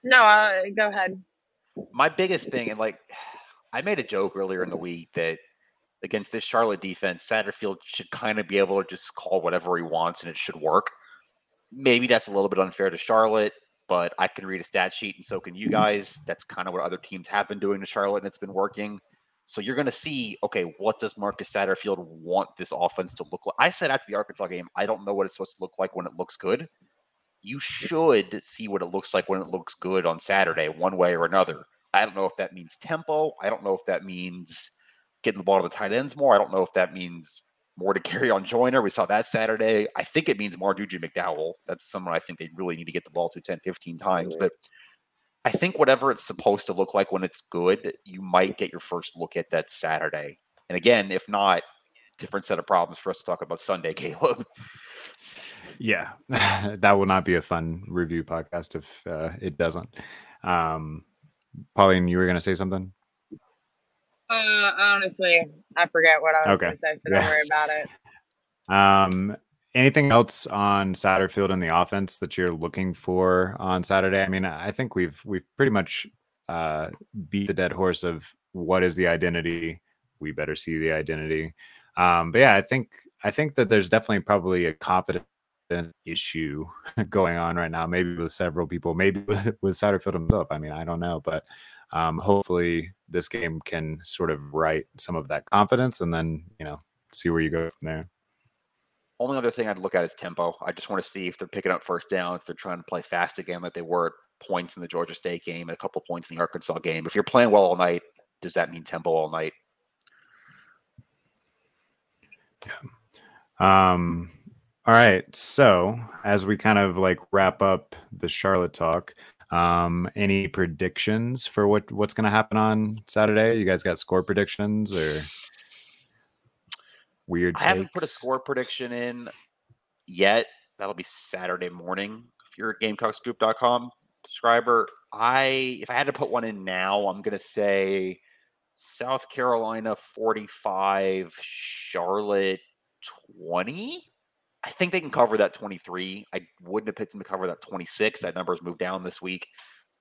Speaker 3: No, uh, go ahead.
Speaker 2: My biggest thing, and like, I made a joke earlier in the week that against this Charlotte defense, Satterfield should kind of be able to just call whatever he wants and it should work. Maybe that's a little bit unfair to Charlotte, but I can read a stat sheet and so can you guys. That's kind of what other teams have been doing to Charlotte and it's been working. So you're going to see, okay, what does Marcus Satterfield want this offense to look like? I said after the Arkansas game, I don't know what it's supposed to look like when it looks good. You should see what it looks like when it looks good on Saturday, one way or another. I don't know if that means tempo. I don't know if that means getting the ball to the tight ends more. I don't know if that means more to carry on Joyner. We saw that Saturday. I think it means more Juju McDowell. That's someone I think they really need to get the ball to 10, 15 times. But I think whatever it's supposed to look like when it's good, you might get your first look at that Saturday. And again, if not, different set of problems for us to talk about Sunday, Caleb.
Speaker 1: Yeah, that will not be a fun review podcast if uh, it doesn't. Um, Pauline, you were going to say something?
Speaker 3: Uh, honestly, I forget what I was okay. going to say, so don't worry about it.
Speaker 1: Um, anything else on Satterfield and the offense that you're looking for on Saturday? I mean, I think we've we've pretty much uh, beat the dead horse of what is the identity. We better see the identity. Um, but yeah, I think I think that there's definitely probably a confidence issue going on right now. Maybe with several people, maybe with with Satterfield himself. I mean, I don't know, but um, hopefully this game can sort of right some of that confidence, and then you know see where you go from there.
Speaker 2: Only other thing I'd look at is tempo. I just want to see if they're picking up first downs. If they're trying to play fast again, like they were at points in the Georgia State game and a couple points in the Arkansas game. If you're playing well all night, does that mean tempo all night?
Speaker 1: Yeah. Um. All right. So as we kind of like wrap up the Charlotte talk, um, any predictions for what what's going to happen on Saturday? You guys got score predictions or? weird.
Speaker 2: I haven't put a score prediction in yet. That'll be Saturday morning. If you're a GamecockScoop.com subscriber, I if I had to put one in now, I'm gonna say South Carolina 45, Charlotte 20. I think they can cover that 23. I wouldn't have picked them to cover that 26. That number's moved down this week.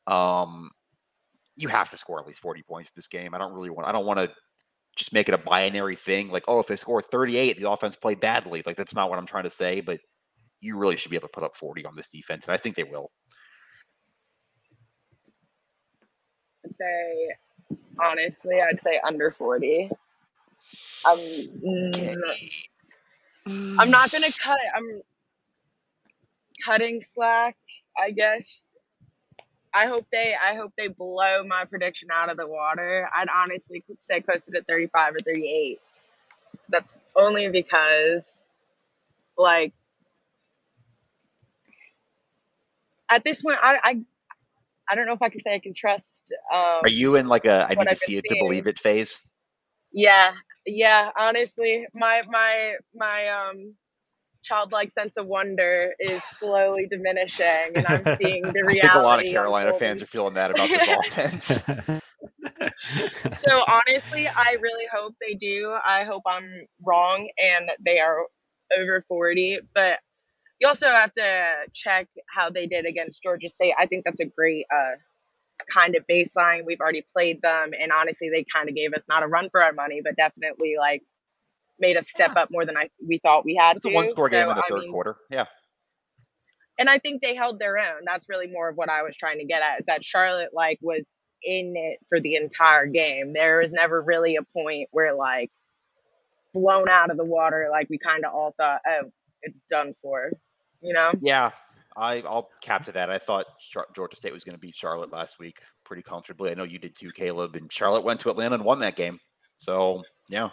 Speaker 2: Um, you have to score at least 40 points this game. I don't really want. I don't want to just make it a binary thing. Like, oh, if they score 38, the offense played badly. Like that's not what I'm trying to say. But you really should be able to put up 40 on this defense, and I think they will.
Speaker 3: I'd say, honestly, I'd say under 40. Um, mm, I'm not gonna cut. I'm cutting slack, I guess. I hope they. I hope they blow my prediction out of the water. I'd honestly stay closer to 35 or 38. That's only because, like, at this point, I, I, I don't know if I can say I can trust. Um,
Speaker 2: Are you in like a I need to
Speaker 3: I've
Speaker 2: see it to believe it phase?
Speaker 3: Yeah, yeah. Honestly, my my my um childlike sense of wonder is slowly diminishing, and I'm seeing the reality.
Speaker 2: I think a lot of Carolina fans are feeling that about this offense.
Speaker 3: So honestly, I really hope they do. I hope I'm wrong and they are over 40. But you also have to check how they did against Georgia State. I think that's a great uh, kind of baseline. We've already played them, and honestly, they kind of gave us not a run for our money, but definitely like made us step up more than I we thought we had
Speaker 2: It's a one score game in the
Speaker 3: I
Speaker 2: third
Speaker 3: mean,
Speaker 2: quarter. Yeah.
Speaker 3: and I think they held their own. That's really more of what I was trying to get at is that Charlotte like was in it for the entire game. There was never really a point where like blown out of the water like we kind of all thought, oh, it's done for. You know?
Speaker 2: Yeah. I, I'll cap uh-huh. to that. I thought Char- Georgia State was going to beat Charlotte last week pretty comfortably. I know you did too, Caleb. And Charlotte went to Atlanta and won that game. So, yeah.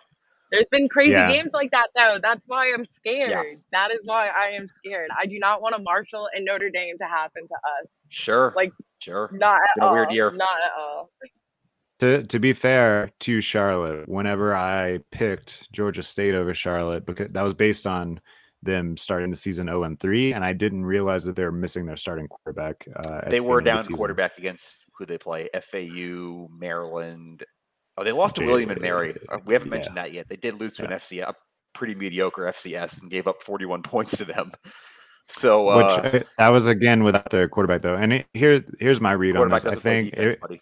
Speaker 3: There's been crazy
Speaker 1: Yeah.
Speaker 3: games like that though. That's why I'm scared. That is why I am scared. I do not want a Marshall and Notre Dame to happen to us.
Speaker 2: Sure.
Speaker 3: Like,
Speaker 2: sure.
Speaker 3: Not at
Speaker 2: Been a
Speaker 3: all.
Speaker 2: weird year.
Speaker 3: Not at all.
Speaker 1: to to be fair to Charlotte, whenever I picked Georgia State over Charlotte, because that was based on them starting the season 0 and 3, and I didn't realize that they were missing their starting quarterback. Uh,
Speaker 2: They were down
Speaker 1: the
Speaker 2: quarterback against who they play FAU, Maryland. Oh, they lost to William and Mary. Uh, We haven't
Speaker 1: yeah.
Speaker 2: mentioned that yet. They did lose to an FCS, a pretty mediocre FCS, and gave up 41 points to them. So, uh,
Speaker 1: Which that was again without their quarterback though. And it, here here's my read on this. I think
Speaker 2: defense,
Speaker 1: it-.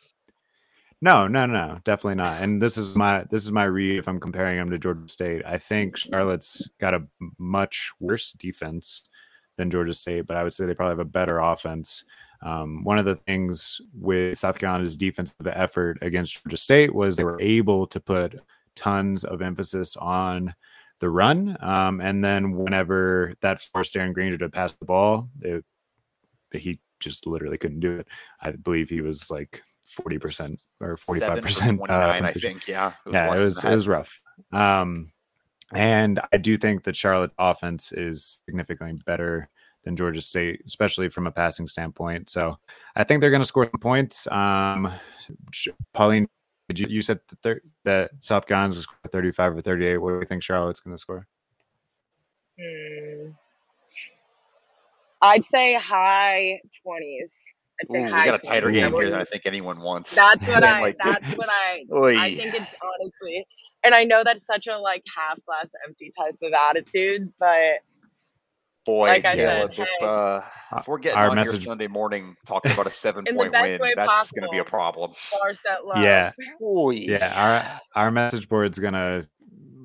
Speaker 1: No, no, no, definitely not. And this is my this is my read if I'm comparing them to Georgia State. I think Charlotte's got a much worse defense than Georgia State, but I would say they probably have a better offense. Um, one of the things with South Carolina's defensive effort against Georgia State was they were able to put tons of emphasis on the run, um, and then whenever that forced Darren Grainger to pass the ball, it, he just literally couldn't do it. I believe he was like forty percent or forty five percent.
Speaker 2: 29, I think. Yeah.
Speaker 1: yeah, it was
Speaker 2: that.
Speaker 1: it was rough. Um, and I do think that Charlotte offense is significantly better than Georgia State, especially from a passing standpoint. So I think they're going to score some points. Um, Pauline, did you, you said that, thir- that South Carolina's going score 35 or 38. What do you think Charlotte's going to score?
Speaker 3: Hmm. I'd say high twenties. I'd say
Speaker 2: Ooh, we got a tighter
Speaker 3: 20s.
Speaker 2: Game here than I think anyone wants.
Speaker 3: That's what I.
Speaker 2: Like-
Speaker 3: that's what I.
Speaker 2: Oy.
Speaker 3: I think it's honestly, and I know that's such a like half glass empty type of attitude, but
Speaker 2: Boy,
Speaker 3: like I
Speaker 2: Caleb,
Speaker 3: said,
Speaker 2: if,
Speaker 3: hey.
Speaker 2: uh, if we're getting
Speaker 1: Our
Speaker 2: on
Speaker 1: message-
Speaker 2: here Sunday morning talking about a seven point win, that's going to be a problem.
Speaker 3: bar set low.
Speaker 1: Yeah, yeah. Our our message board's going to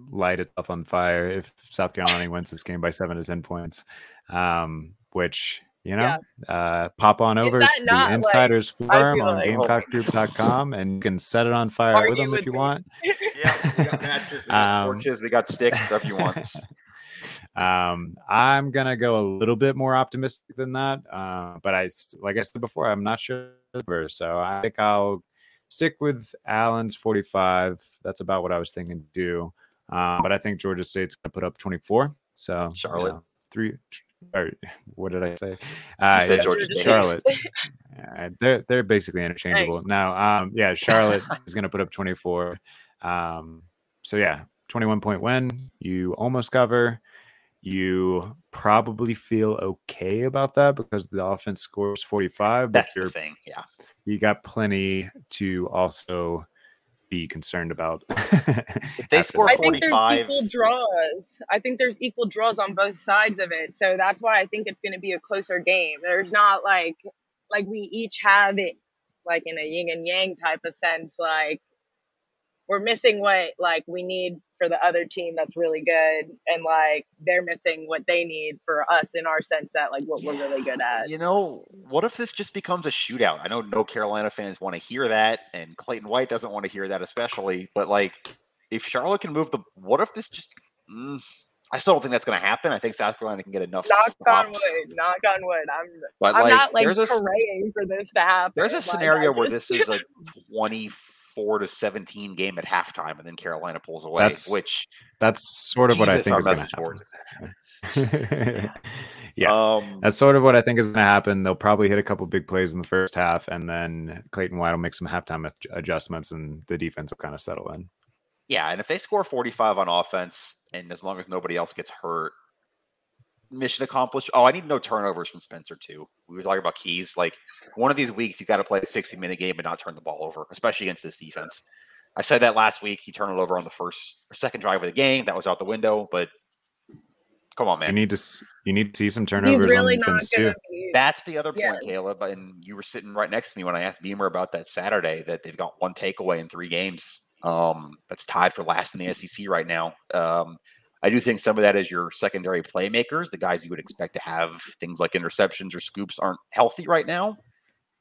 Speaker 1: light itself on fire if South Carolina wins this game by seven to ten points. Um, which you know, uh, pop on over to the Insiders
Speaker 3: I
Speaker 1: Forum
Speaker 3: feel
Speaker 1: on
Speaker 3: like-
Speaker 1: GamecockScoop.com, and you can set it on fire with them
Speaker 3: with
Speaker 1: if you
Speaker 3: me.
Speaker 1: want.
Speaker 2: Yeah, we got matches, we got
Speaker 1: Um,
Speaker 2: torches, we got sticks, whatever you want.
Speaker 1: um, I'm gonna go a little bit more optimistic than that, uh, but I, like I said before, I'm not sure. So I think I'll stick with Alan's 45. That's about what I was thinking to do. Um, but I think Georgia State's gonna put up 24. So you
Speaker 2: Charlotte.
Speaker 1: know, three. Or what did I say? Uh,
Speaker 2: said
Speaker 1: yeah. Charlotte. They're they're basically interchangeable. Now, um, yeah, Charlotte is going to put up 24. Um, so yeah, 21 point win. You almost cover. You probably feel okay about that because the offense scores 45.
Speaker 2: That's the thing. Yeah.
Speaker 1: You got plenty to also be concerned about.
Speaker 2: if they score
Speaker 3: I think there's equal draws. I think there's equal draws on both sides of it. So that's why I think it's going to be a closer game. There's not like like we each have it like in a yin and yang type of sense like we're missing what like we need for the other team that's really good and like they're missing what they need for us in our sense that like what yeah. we're really good at
Speaker 2: you know what if this just becomes a shootout i know no carolina fans want to hear that and clayton white doesn't want to hear that especially but like if charlotte can move the what if this just mm, I still don't think that's going to happen. I think South Carolina can get enough.
Speaker 3: Knock stops. on wood. Knock on wood. I'm. But I'm like, not like praying for this to happen.
Speaker 2: There's a scenario like, where this is a 24 to 17 game at halftime, and then Carolina pulls away.
Speaker 1: That's,
Speaker 2: which
Speaker 1: that's sort of Jesus, what I think is going to happen. yeah, um, that's sort of what I think is going to happen. They'll probably hit a couple big plays in the first half, and then Clayton White will make some halftime adjustments, and the defense will kind of settle in.
Speaker 2: Yeah, and if they score 45 on offense, and as long as nobody else gets hurt, mission accomplished. Oh, I need no turnovers from Spencer too. We were talking about keys. Like one of these weeks, you got to play a 60 minute game and not turn the ball over, especially against this defense. I said that last week. He turned it over on the first or second drive of the game. That was out the window. But come on, man.
Speaker 1: You need to you need to see some turnovers He's really on defense too.
Speaker 2: Be. That's the other point, yeah. Caleb. And you were sitting right next to me when I asked Beamer about that Saturday that they've got one takeaway in three games. Um, that's tied for last in the SEC right now. Um, I do think some of that is your secondary playmakers, the guys you would expect to have things like interceptions or scoops aren't healthy right now.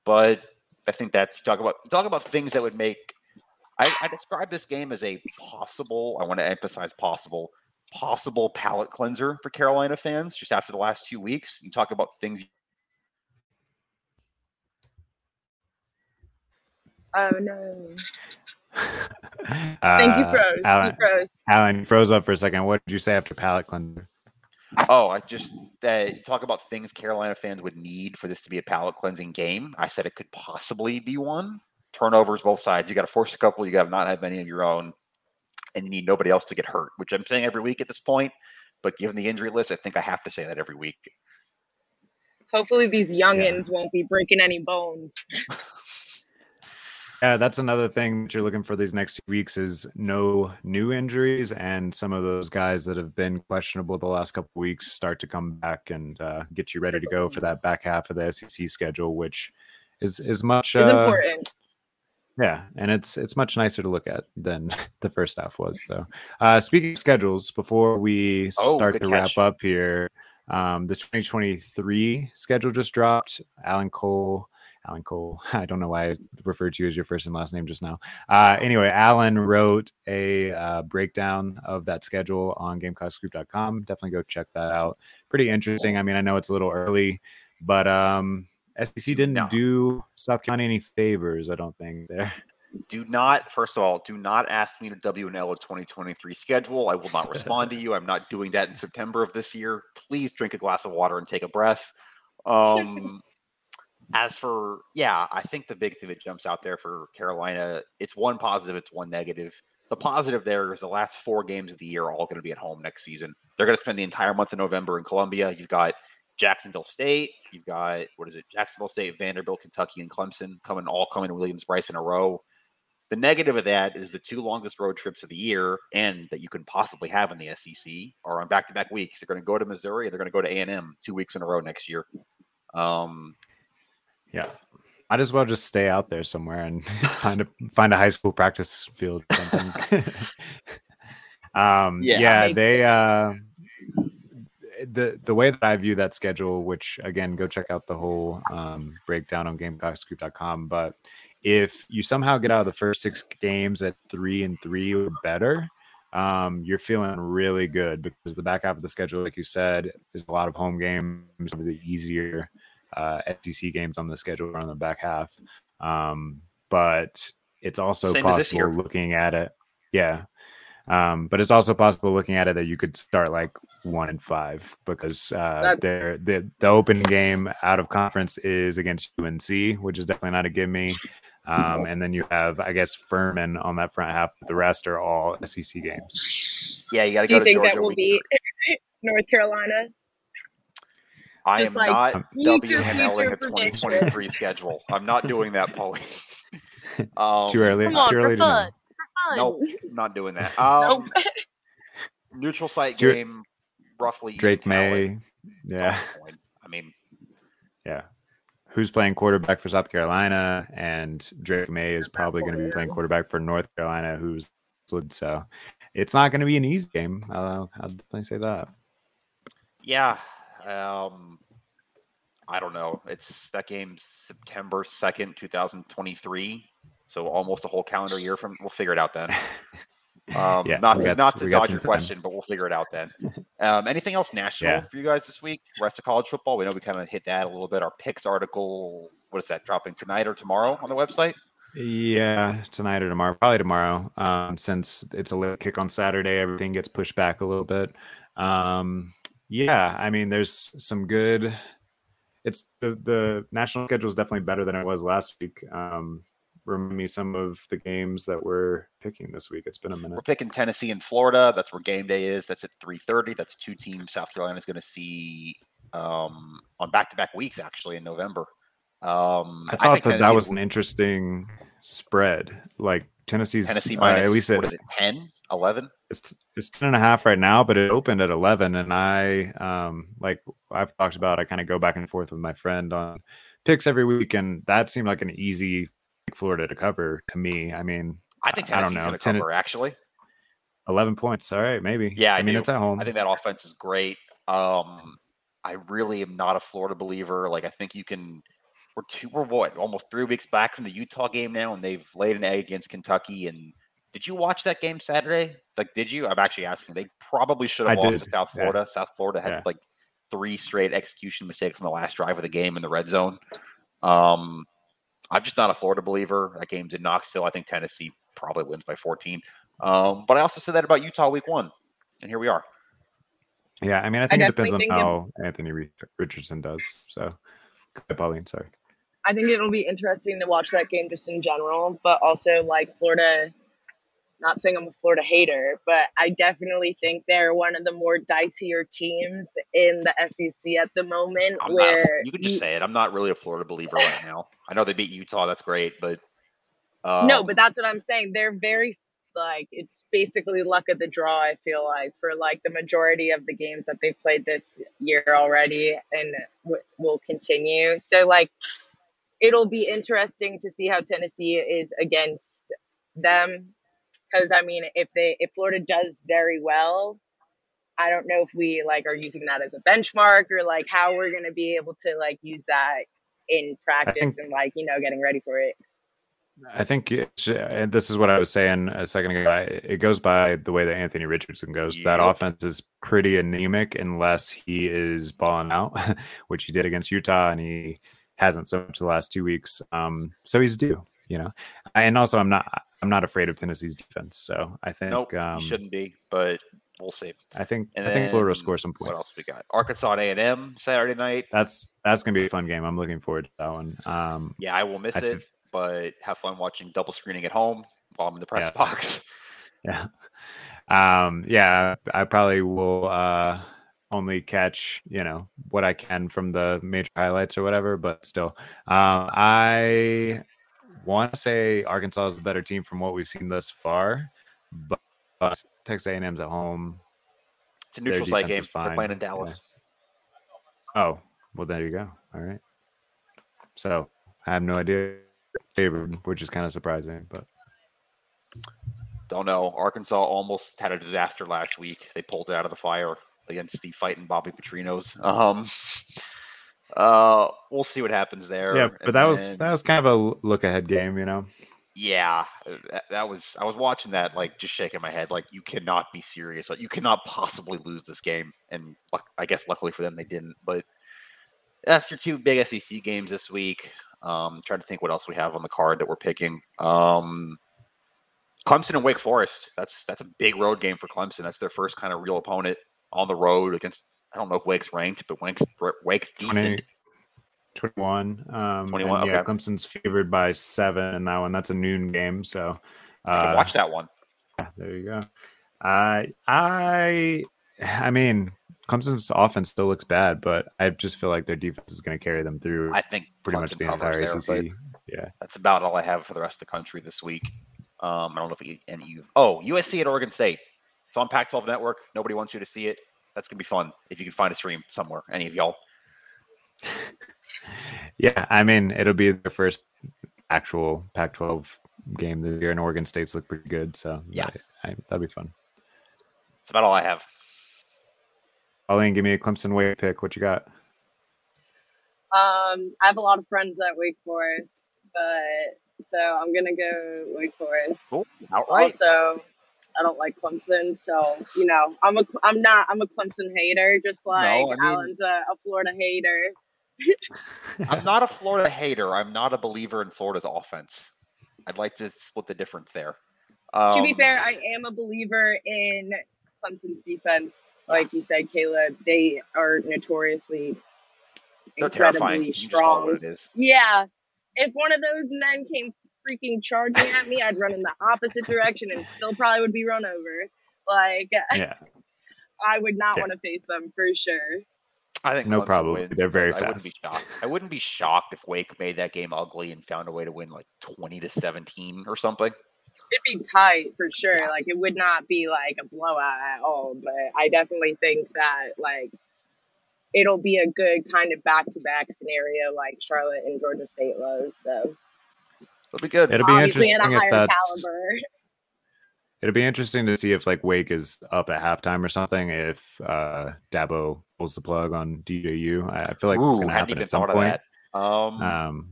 Speaker 2: But I think that's talk about talk about things that would make. I, I describe this game as a possible. I want to emphasize possible, possible palate cleanser for Carolina fans. Just after the last two weeks, you talk about things.
Speaker 3: Oh no. Thank you, Froze. Uh, Alan, froze.
Speaker 1: Alan, froze up for a second. What did you say after palate cleanser?
Speaker 2: Oh, I just uh, talk about things Carolina fans would need for this to be a palate cleansing game. I said it could possibly be one. Turnovers both sides. You got to force a couple. You got to not have any of your own, and you need nobody else to get hurt. Which I'm saying every week at this point. But given the injury list, I think I have to say that every week.
Speaker 3: Hopefully, these youngins yeah. won't be breaking any bones.
Speaker 1: Yeah, that's another thing that you're looking for these next two weeks is no new injuries, and some of those guys that have been questionable the last couple weeks start to come back and uh, get you ready to go for that back half of the SEC schedule, which is is much
Speaker 3: uh, important.
Speaker 1: Yeah, and it's it's much nicer to look at than the first half was, though. Uh, speaking of schedules, before we oh, start to catch. wrap up here, um, the 2023 schedule just dropped. Alan Cole Alan Cole. I don't know why I referred to you as your first and last name just now. Uh, anyway, Alan wrote a uh, breakdown of that schedule on GamecockScoop.com. Definitely go check that out. Pretty interesting. I mean, I know it's a little early, but um, SEC didn't no. do South Carolina any favors. I don't think there.
Speaker 2: Do not, first of all, do not ask me to W and L a 2023 schedule. I will not respond to you. I'm not doing that in September of this year. Please drink a glass of water and take a breath. Um, as for yeah, I think the big thing that jumps out there for Carolina, it's one positive, it's one negative. The positive there is the last four games of the year are all going to be at home next season. They're going to spend the entire month of November in Columbia. You've got Jacksonville State, you've got what is it? Jacksonville State, Vanderbilt, Kentucky, and Clemson coming all coming to Williams-Brice in a row. The negative of that is the two longest road trips of the year and that you can possibly have in the SEC are on back-to-back weeks. They're going to go to Missouri. and They're going to go to A&M two weeks in a row next year. Um,
Speaker 1: yeah. Might as well just stay out there somewhere and find a find a high school practice field something. um yeah, yeah they uh the the way that I view that schedule, which again, go check out the whole um, breakdown on GamecockScoop.com. But if you somehow get out of the first six games at three and three or better, um, you're feeling really good because the back half of the schedule, like you said, is a lot of home games, some of the easier uh, SEC games on the schedule on the back half. Um, but it's also Same possible looking at it. Yeah. Um, but it's also possible looking at it that you could start like one and five because uh, the the open game out of conference is against UNC, which is definitely not a give me. Um, and then you have, I guess, Furman on that front half. The rest are all SEC games.
Speaker 2: Yeah, you got to go.
Speaker 3: Do
Speaker 2: you
Speaker 3: think
Speaker 2: Georgia.
Speaker 3: that will
Speaker 2: week
Speaker 3: be. North Carolina?
Speaker 2: I am
Speaker 3: like
Speaker 2: not
Speaker 3: future,
Speaker 2: WMLing
Speaker 3: future
Speaker 2: a 2023 schedule. I'm not doing that, Paulie. Um,
Speaker 1: Too early.
Speaker 4: Come on,
Speaker 1: too
Speaker 4: for
Speaker 1: early to know.
Speaker 4: fun. For.
Speaker 2: Nope, not doing that. Um,
Speaker 3: Nope.
Speaker 2: Neutral site
Speaker 1: Dra-
Speaker 2: game, roughly.
Speaker 1: Drake. May. Yeah.
Speaker 2: I mean,
Speaker 1: Yeah. Who's playing quarterback for South Carolina? And Drake Maye is probably going to be playing quarterback for North Carolina, who's so it's not going to be an easy game. I'll, I'll definitely say that.
Speaker 2: yeah. Um, I don't know. It's that game September 2nd, 2023. So almost a whole calendar year from. We'll figure it out then. Um,
Speaker 1: Yeah,
Speaker 2: not to, not to dodge your question, but we'll figure it out then. Um, anything else national
Speaker 1: Yeah.
Speaker 2: for you guys this week? Rest of college football. We know we kind of hit that a little bit. Our picks article. What is that dropping tonight or tomorrow on the website?
Speaker 1: Yeah, tonight or tomorrow, probably tomorrow. Um, since it's a late kick on Saturday, everything gets pushed back a little bit. Um, yeah, I mean, there's some good. It's the the national schedule is definitely better than it was last week. Um, remind me some of the games that we're picking this week. It's been a minute.
Speaker 2: We're picking Tennessee and Florida. That's where game day is. That's at 3:30. That's two teams South Carolina is going to see um, on back-to-back weeks actually in November. Um,
Speaker 1: I thought
Speaker 2: think
Speaker 1: that that was an interesting spread. Like Tennessee's
Speaker 2: Tennessee
Speaker 1: uh,
Speaker 2: minus
Speaker 1: at least
Speaker 2: is it 10, 11?
Speaker 1: it's it's 10 and a half right now, but it opened at 11. And I, um, like I've talked about, I kind of go back and forth with my friend on picks every week. And that seemed like an easy Florida to cover to me. I mean,
Speaker 2: I think
Speaker 1: I don't know.
Speaker 2: going to
Speaker 1: Ten-
Speaker 2: cover actually.
Speaker 1: 11 points. All right. Maybe.
Speaker 2: Yeah, I
Speaker 1: I mean,
Speaker 2: do.
Speaker 1: it's at home.
Speaker 2: I think that offense is great. Um, I really am not a Florida believer. Like I think you can. We're two. We're what? Almost three weeks back from the Utah game now, and they've laid an egg against Kentucky. And did you watch that game Saturday? Like, did you? I'm actually asking. They probably should have
Speaker 1: I
Speaker 2: lost
Speaker 1: did,
Speaker 2: to South
Speaker 1: yeah.
Speaker 2: Florida. South Florida had
Speaker 1: Yeah.
Speaker 2: like three straight execution mistakes on the last drive of the game in the red zone. Um, I'm just not a Florida believer. That game's in Knoxville. I think Tennessee probably wins by 14. Um, but I also said that about Utah week one, and here we are.
Speaker 1: yeah. I mean, I think it depends on
Speaker 3: definitely think it-
Speaker 1: how Anthony Richardson does. So, go ahead, Pauline. Sorry.
Speaker 3: I think it'll be interesting to watch that game just in general, but also like Florida. Not saying I'm a Florida hater, but I definitely think they're one of the more dicier teams in the SEC at the moment.
Speaker 2: I'm
Speaker 3: where
Speaker 2: a- you can just say it. I'm not really a Florida believer right now. I know they beat Utah. That's great, but um,
Speaker 3: no, but that's what I'm saying. They're very like it's basically luck of the draw. I feel like for like the majority of the games that they've played this year already, and w- will continue. So like, it'll be interesting to see how Tennessee is against them. Because I mean, if they if Florida does very well, I don't know if we like are using that as a benchmark or like how we're gonna be able to like use that in practice
Speaker 1: think-
Speaker 3: and like you know getting ready for it.
Speaker 1: I think it's, and this is what I was saying a second ago. I, it goes by the way that Anthony Richardson goes. That offense is pretty anemic unless he is balling out, which he did against Utah, and he hasn't so much the last two weeks. Um, so he's due, you know. And also, I'm not I'm not afraid of Tennessee's defense. So I think
Speaker 2: nope,
Speaker 1: um,
Speaker 2: shouldn't be. But we'll see.
Speaker 1: I think
Speaker 2: And
Speaker 1: I think Florida will score some points.
Speaker 2: What else we got? Arkansas A and M Saturday night.
Speaker 1: That's that's gonna be a fun game. I'm looking forward to that one. Um,
Speaker 2: Yeah, I will miss
Speaker 1: I
Speaker 2: it,
Speaker 1: th-
Speaker 2: but have fun watching double screening at home while I'm in the press
Speaker 1: Yeah.
Speaker 2: box.
Speaker 1: Yeah. Um, yeah, I probably will uh only catch, you know, what I can from the major highlights or whatever, but still. Um I want to say Arkansas is the better team from what we've seen thus far, but, but Texas A&M's at home.
Speaker 2: It's a neutral site game. They're playing in
Speaker 1: yeah.
Speaker 2: Dallas.
Speaker 1: Oh, well there you go. All right. So, I have no idea which is kind of surprising, but
Speaker 2: Don't know. Arkansas almost had a disaster last week. They pulled it out of the fire against the fighting Bobby Petrinos. Um, uh, we'll see what happens there.
Speaker 1: yeah, but
Speaker 2: And
Speaker 1: that was
Speaker 2: then-
Speaker 1: that was kind of a look ahead game, you know.
Speaker 2: yeah, uh, that, that was. I was watching that, like, just shaking my head, like, you cannot be serious. Like, you cannot possibly lose this game. And I guess luckily for them, they didn't. But that's your two big SEC games this week. Um, trying to think what else we have on the card that we're picking. Um, Clemson and Wake Forest. That's that's a big road game for Clemson. That's their first kind of real opponent on the road against. I don't know if Wake's ranked, but Wake's Wake's decent.
Speaker 1: 20, 21. Um,
Speaker 2: 21,
Speaker 1: and yeah,
Speaker 2: okay.
Speaker 1: Clemson's favored by seven in that one. That's a noon game, so uh,
Speaker 2: watch that one.
Speaker 1: yeah, there you go. I I I mean, Clemson's offense still looks bad, but I just feel like their defense is going to carry them through
Speaker 2: I think
Speaker 1: pretty much the entire
Speaker 2: there,
Speaker 1: ACC. Yeah,
Speaker 2: That's about all I have for the rest of the country this week. Um, I don't know if any of you. Oh, USC at Oregon State. It's on Pac-12 Network. Nobody wants you to see it. That's gonna be fun if you can find a stream somewhere. Any of y'all?
Speaker 1: yeah. I mean, it'll be the first actual Pac-12 game this year, and Oregon State's look pretty good. So
Speaker 2: Yeah.
Speaker 1: I, I, that'd be fun.
Speaker 2: That's about all I have.
Speaker 1: Pauline, give me a Clemson way pick. What you got?
Speaker 3: Um, I have a lot of friends at Wake Forest, but so I'm gonna go Wake Forest.
Speaker 2: Cool. Outright.
Speaker 3: Also, I don't like Clemson, so you know I'm a I'm not I'm a Clemson hater, just like
Speaker 2: I mean-
Speaker 3: Alan's a, a Florida hater.
Speaker 2: I'm not a Florida hater. I'm not a believer in Florida's offense. I'd like to split the difference there. Um,
Speaker 3: to be fair, I am a believer in Clemson's defense. Like you said, Caleb, they are notoriously
Speaker 2: they're terrifying.
Speaker 3: incredibly
Speaker 2: You just call it
Speaker 3: strong.
Speaker 2: it is.
Speaker 3: Yeah. If one of those men came freaking charging at me, I'd run in the opposite direction and still probably would be run over. Like
Speaker 1: Yeah,
Speaker 3: I would not
Speaker 1: Yeah.
Speaker 3: want to face them for sure.
Speaker 2: I think
Speaker 1: No
Speaker 2: Clemson
Speaker 1: problem.
Speaker 2: wins,
Speaker 1: They're very
Speaker 2: but I wouldn't be
Speaker 1: fast.
Speaker 2: shocked. I wouldn't be shocked if Wake made that game ugly and found a way to win like 20 to 17 or something.
Speaker 3: It'd be tight for sure. Like it would not be like a blowout at all. But I definitely think that like it'll be a good kind of back to back scenario like Charlotte and Georgia State was. So
Speaker 2: It'll be good.
Speaker 1: It'll be
Speaker 3: obviously
Speaker 1: interesting if that's
Speaker 3: caliber.
Speaker 1: It'll be interesting to see if like Wake is up at halftime or something. If uh Dabo pulls the plug on DJU, I, I feel like it's going to happen at some point.
Speaker 2: Um,
Speaker 1: Um,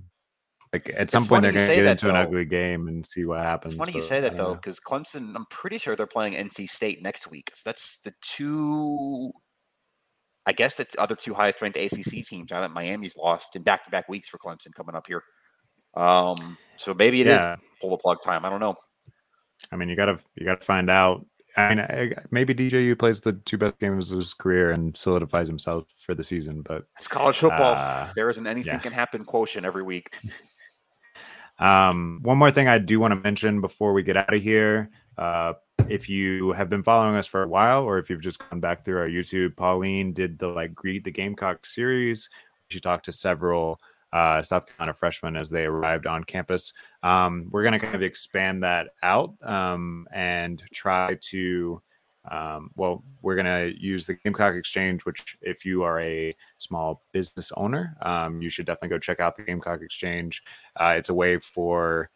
Speaker 1: like at some point they're going to get
Speaker 2: that,
Speaker 1: into an ugly game and see what happens.
Speaker 2: it's funny you say that though, because Clemson, I'm pretty sure they're playing NC State next week. So that's the two. I guess the other two highest ranked ACC teams now that Miami's lost in back to back weeks for Clemson coming up here. Um, so maybe it is
Speaker 1: yeah,
Speaker 2: pull the plug time. I don't know.
Speaker 1: I mean you gotta you gotta find out. I mean, maybe DJU plays the two best games of his career and solidifies himself for the season, but
Speaker 2: It's college football.
Speaker 1: uh,
Speaker 2: there isn't anything
Speaker 1: yeah.
Speaker 2: can happen quotient every week.
Speaker 1: Um, one more thing I do want to mention before we get out of here. Uh, if you have been following us for a while, or if you've just gone back through our YouTube, Pauline did the like greet the Gamecock series. She talked to several uh, South Carolina freshmen as they arrived on campus. Um, we're going to kind of expand that out um, and try to. Um, well, we're going to use the Gamecock Exchange, which, if you are a small business owner, um, you should definitely go check out the Gamecock Exchange. Uh, it's a way for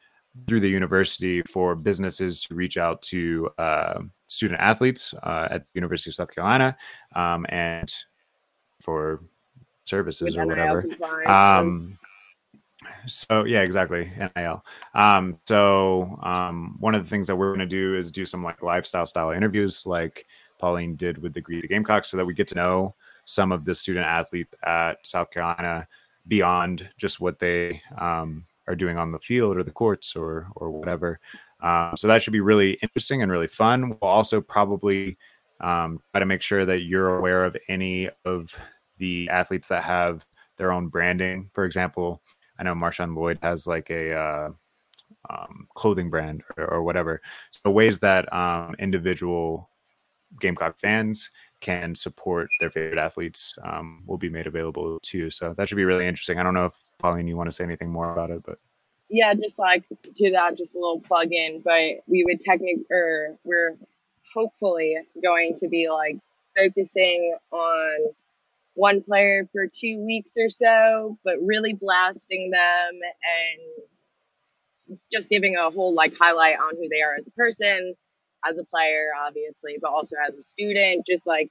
Speaker 1: through the university for businesses to reach out to uh, student athletes uh, at the University of South Carolina um, and for services or whatever. Um, so yeah, exactly. NIL. Um, so um, one of the things that we're going to do is do some like lifestyle style interviews, like Pauline did with the Greet the Gamecocks, so that we get to know some of the student athletes at South Carolina beyond just what they um, are doing on the field or the courts or or whatever. Um, so that should be really interesting and really fun. We'll also probably um, try to make sure that you're aware of any of the athletes that have their own branding. For example, I know Marshawn Lloyd has like a uh, um, clothing brand or, or whatever. So ways that um, individual Gamecock fans can support their favorite athletes um, will be made available too. So that should be really interesting. I don't know if Pauline, you want to say anything more about it, but
Speaker 3: yeah, just like to that, just a little plug in. But we would technically, or we're hopefully going to be like focusing on one player for two weeks or so, but really blasting them and just giving a whole like highlight on who they are as a person, as a player, obviously, but also as a student. Just like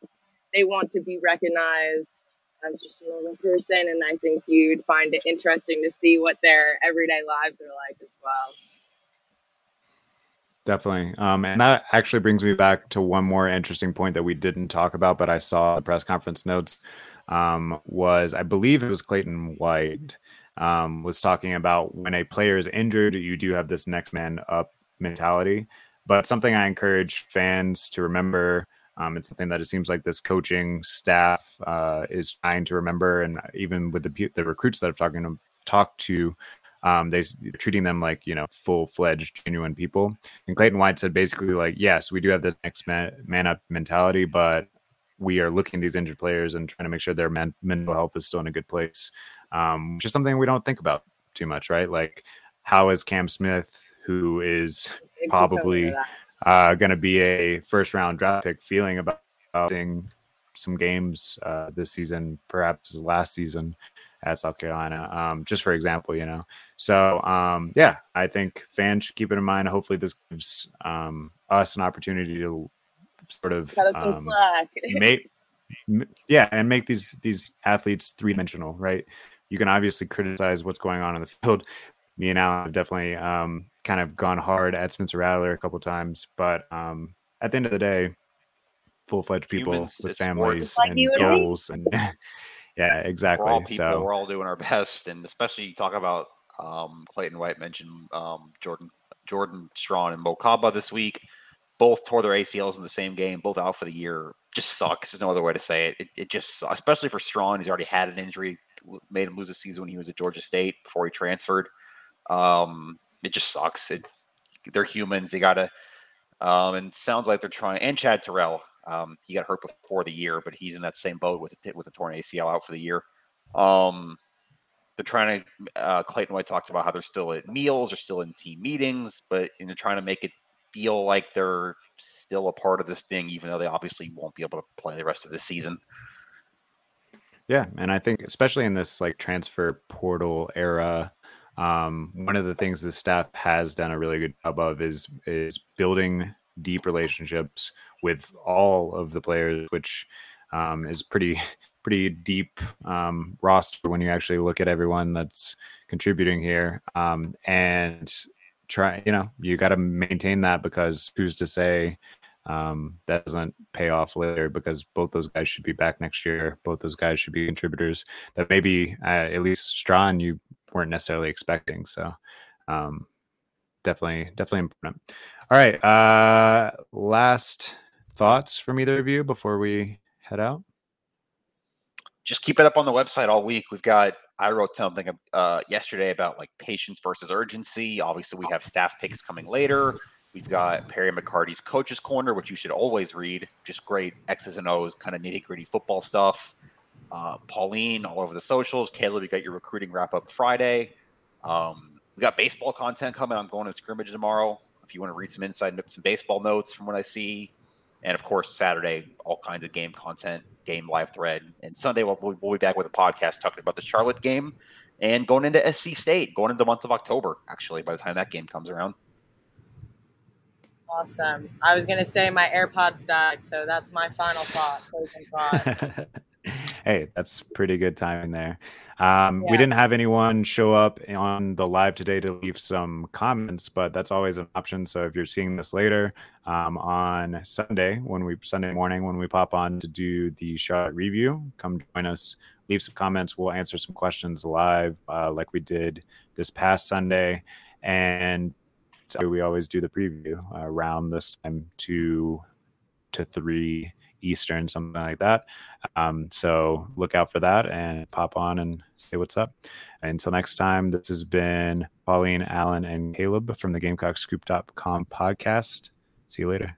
Speaker 3: they want to be recognized as just a normal person, and I think you'd find it interesting to see what their everyday lives are like as well.
Speaker 1: Definitely. Um, and that actually brings me back to one more interesting point that we didn't talk about, but I saw the press conference notes. Um, was I believe it was Clayton White um, was talking about when a player is injured, you do have this next man up mentality. But something I encourage fans to remember Um, it's something that it seems like this coaching staff uh, is trying to remember, and even with the the recruits that I've talking to talked to, um, they are treating them like you know full fledged genuine people. And Clayton White said basically like, yes, we do have the next man, man up mentality, but we are looking at these injured players and trying to make sure their men- mental health is still in a good place, um, which is something we don't think about too much, right? Like, how is Cam Smith, who is probably uh, going to be a first round draft pick, feeling about some games uh, this season, perhaps last season at South Carolina, um, just for example, you know. So, um, yeah, I think fans should keep it in mind. Hopefully, this gives um, us an opportunity to sort of um, make, yeah, and make these these athletes three dimensional, right? You can obviously criticize what's going on in the field. Me and Alan have definitely um, kind of gone hard at Spencer Rattler a couple times, but um, at the end of the day, full fledged people Humans, with families and goals and yeah, exactly.
Speaker 2: We're all people.
Speaker 1: So
Speaker 2: we're all doing our best, and especially talk about um, Clayton White mentioned um, Jordan Jordan Strachan and Mokaba this week. Both tore their ACLs in the same game, both out for the year. Just sucks. There's no other way to say it. It, it just, especially for Strachan, he's already had an injury, made him lose a season when he was at Georgia State before he transferred. Um, it just sucks. It, they're humans. They gotta. Um, and sounds like they're trying. And Chad Terrell, um, he got hurt before the year, but he's in that same boat with a, with a torn ACL out for the year. Um, they're trying to. Uh, Clayton White talked about how they're still at meals, they're still in team meetings, but and they're trying to make it feel like they're still a part of this thing, even though they obviously won't be able to play the rest of the season.
Speaker 1: Yeah, and I think especially in this like transfer portal era, um, one of the things the staff has done a really good job of is is building deep relationships with all of the players, which um, is pretty pretty deep um, roster when you actually look at everyone that's contributing here. Um, and try, you know, you got to maintain that because who's to say um, that doesn't pay off later because both those guys should be back next year. Both those guys should be contributors that maybe uh, at least Strachan you weren't necessarily expecting. So um, definitely, definitely important. All right. Uh, last thoughts from either of you before we head out?
Speaker 2: Just keep it up on the website all week. We've got I wrote something uh, yesterday about like patience versus urgency. Obviously, we have staff picks coming later. We've got Perry McCarty's Coaches Corner, which you should always read. Just great X's and O's, kind of nitty gritty football stuff. Uh, Pauline all over the socials. Caleb, you got your recruiting wrap up Friday. Um, we got baseball content coming. I'm going to scrimmage tomorrow. If you want to read some inside some baseball notes from what I see, and of course Saturday, all kinds of game content, game live thread, and Sunday we'll, we'll be back with a podcast talking about the Charlotte game and going into SC State, going into the month of October. Actually, by the time that game comes around.
Speaker 3: Awesome. I was going to say my AirPods died, so that's my final thought. thought.
Speaker 1: hey, that's pretty good timing there. Um, yeah. We didn't have anyone show up on the live today to leave some comments, but that's always an option. So if you're seeing this later um, on Sunday, when we Sunday morning when we pop on to do the Charlotte review, come join us. Leave some comments. We'll answer some questions live, uh, like we did this past Sunday, and we always do the preview around this time two to three Eastern, something like that. Um, so look out for that and pop on and say what's up. Until next time, this has been Pauline, Alan, and Caleb from the GamecockScoop.com podcast. See you later.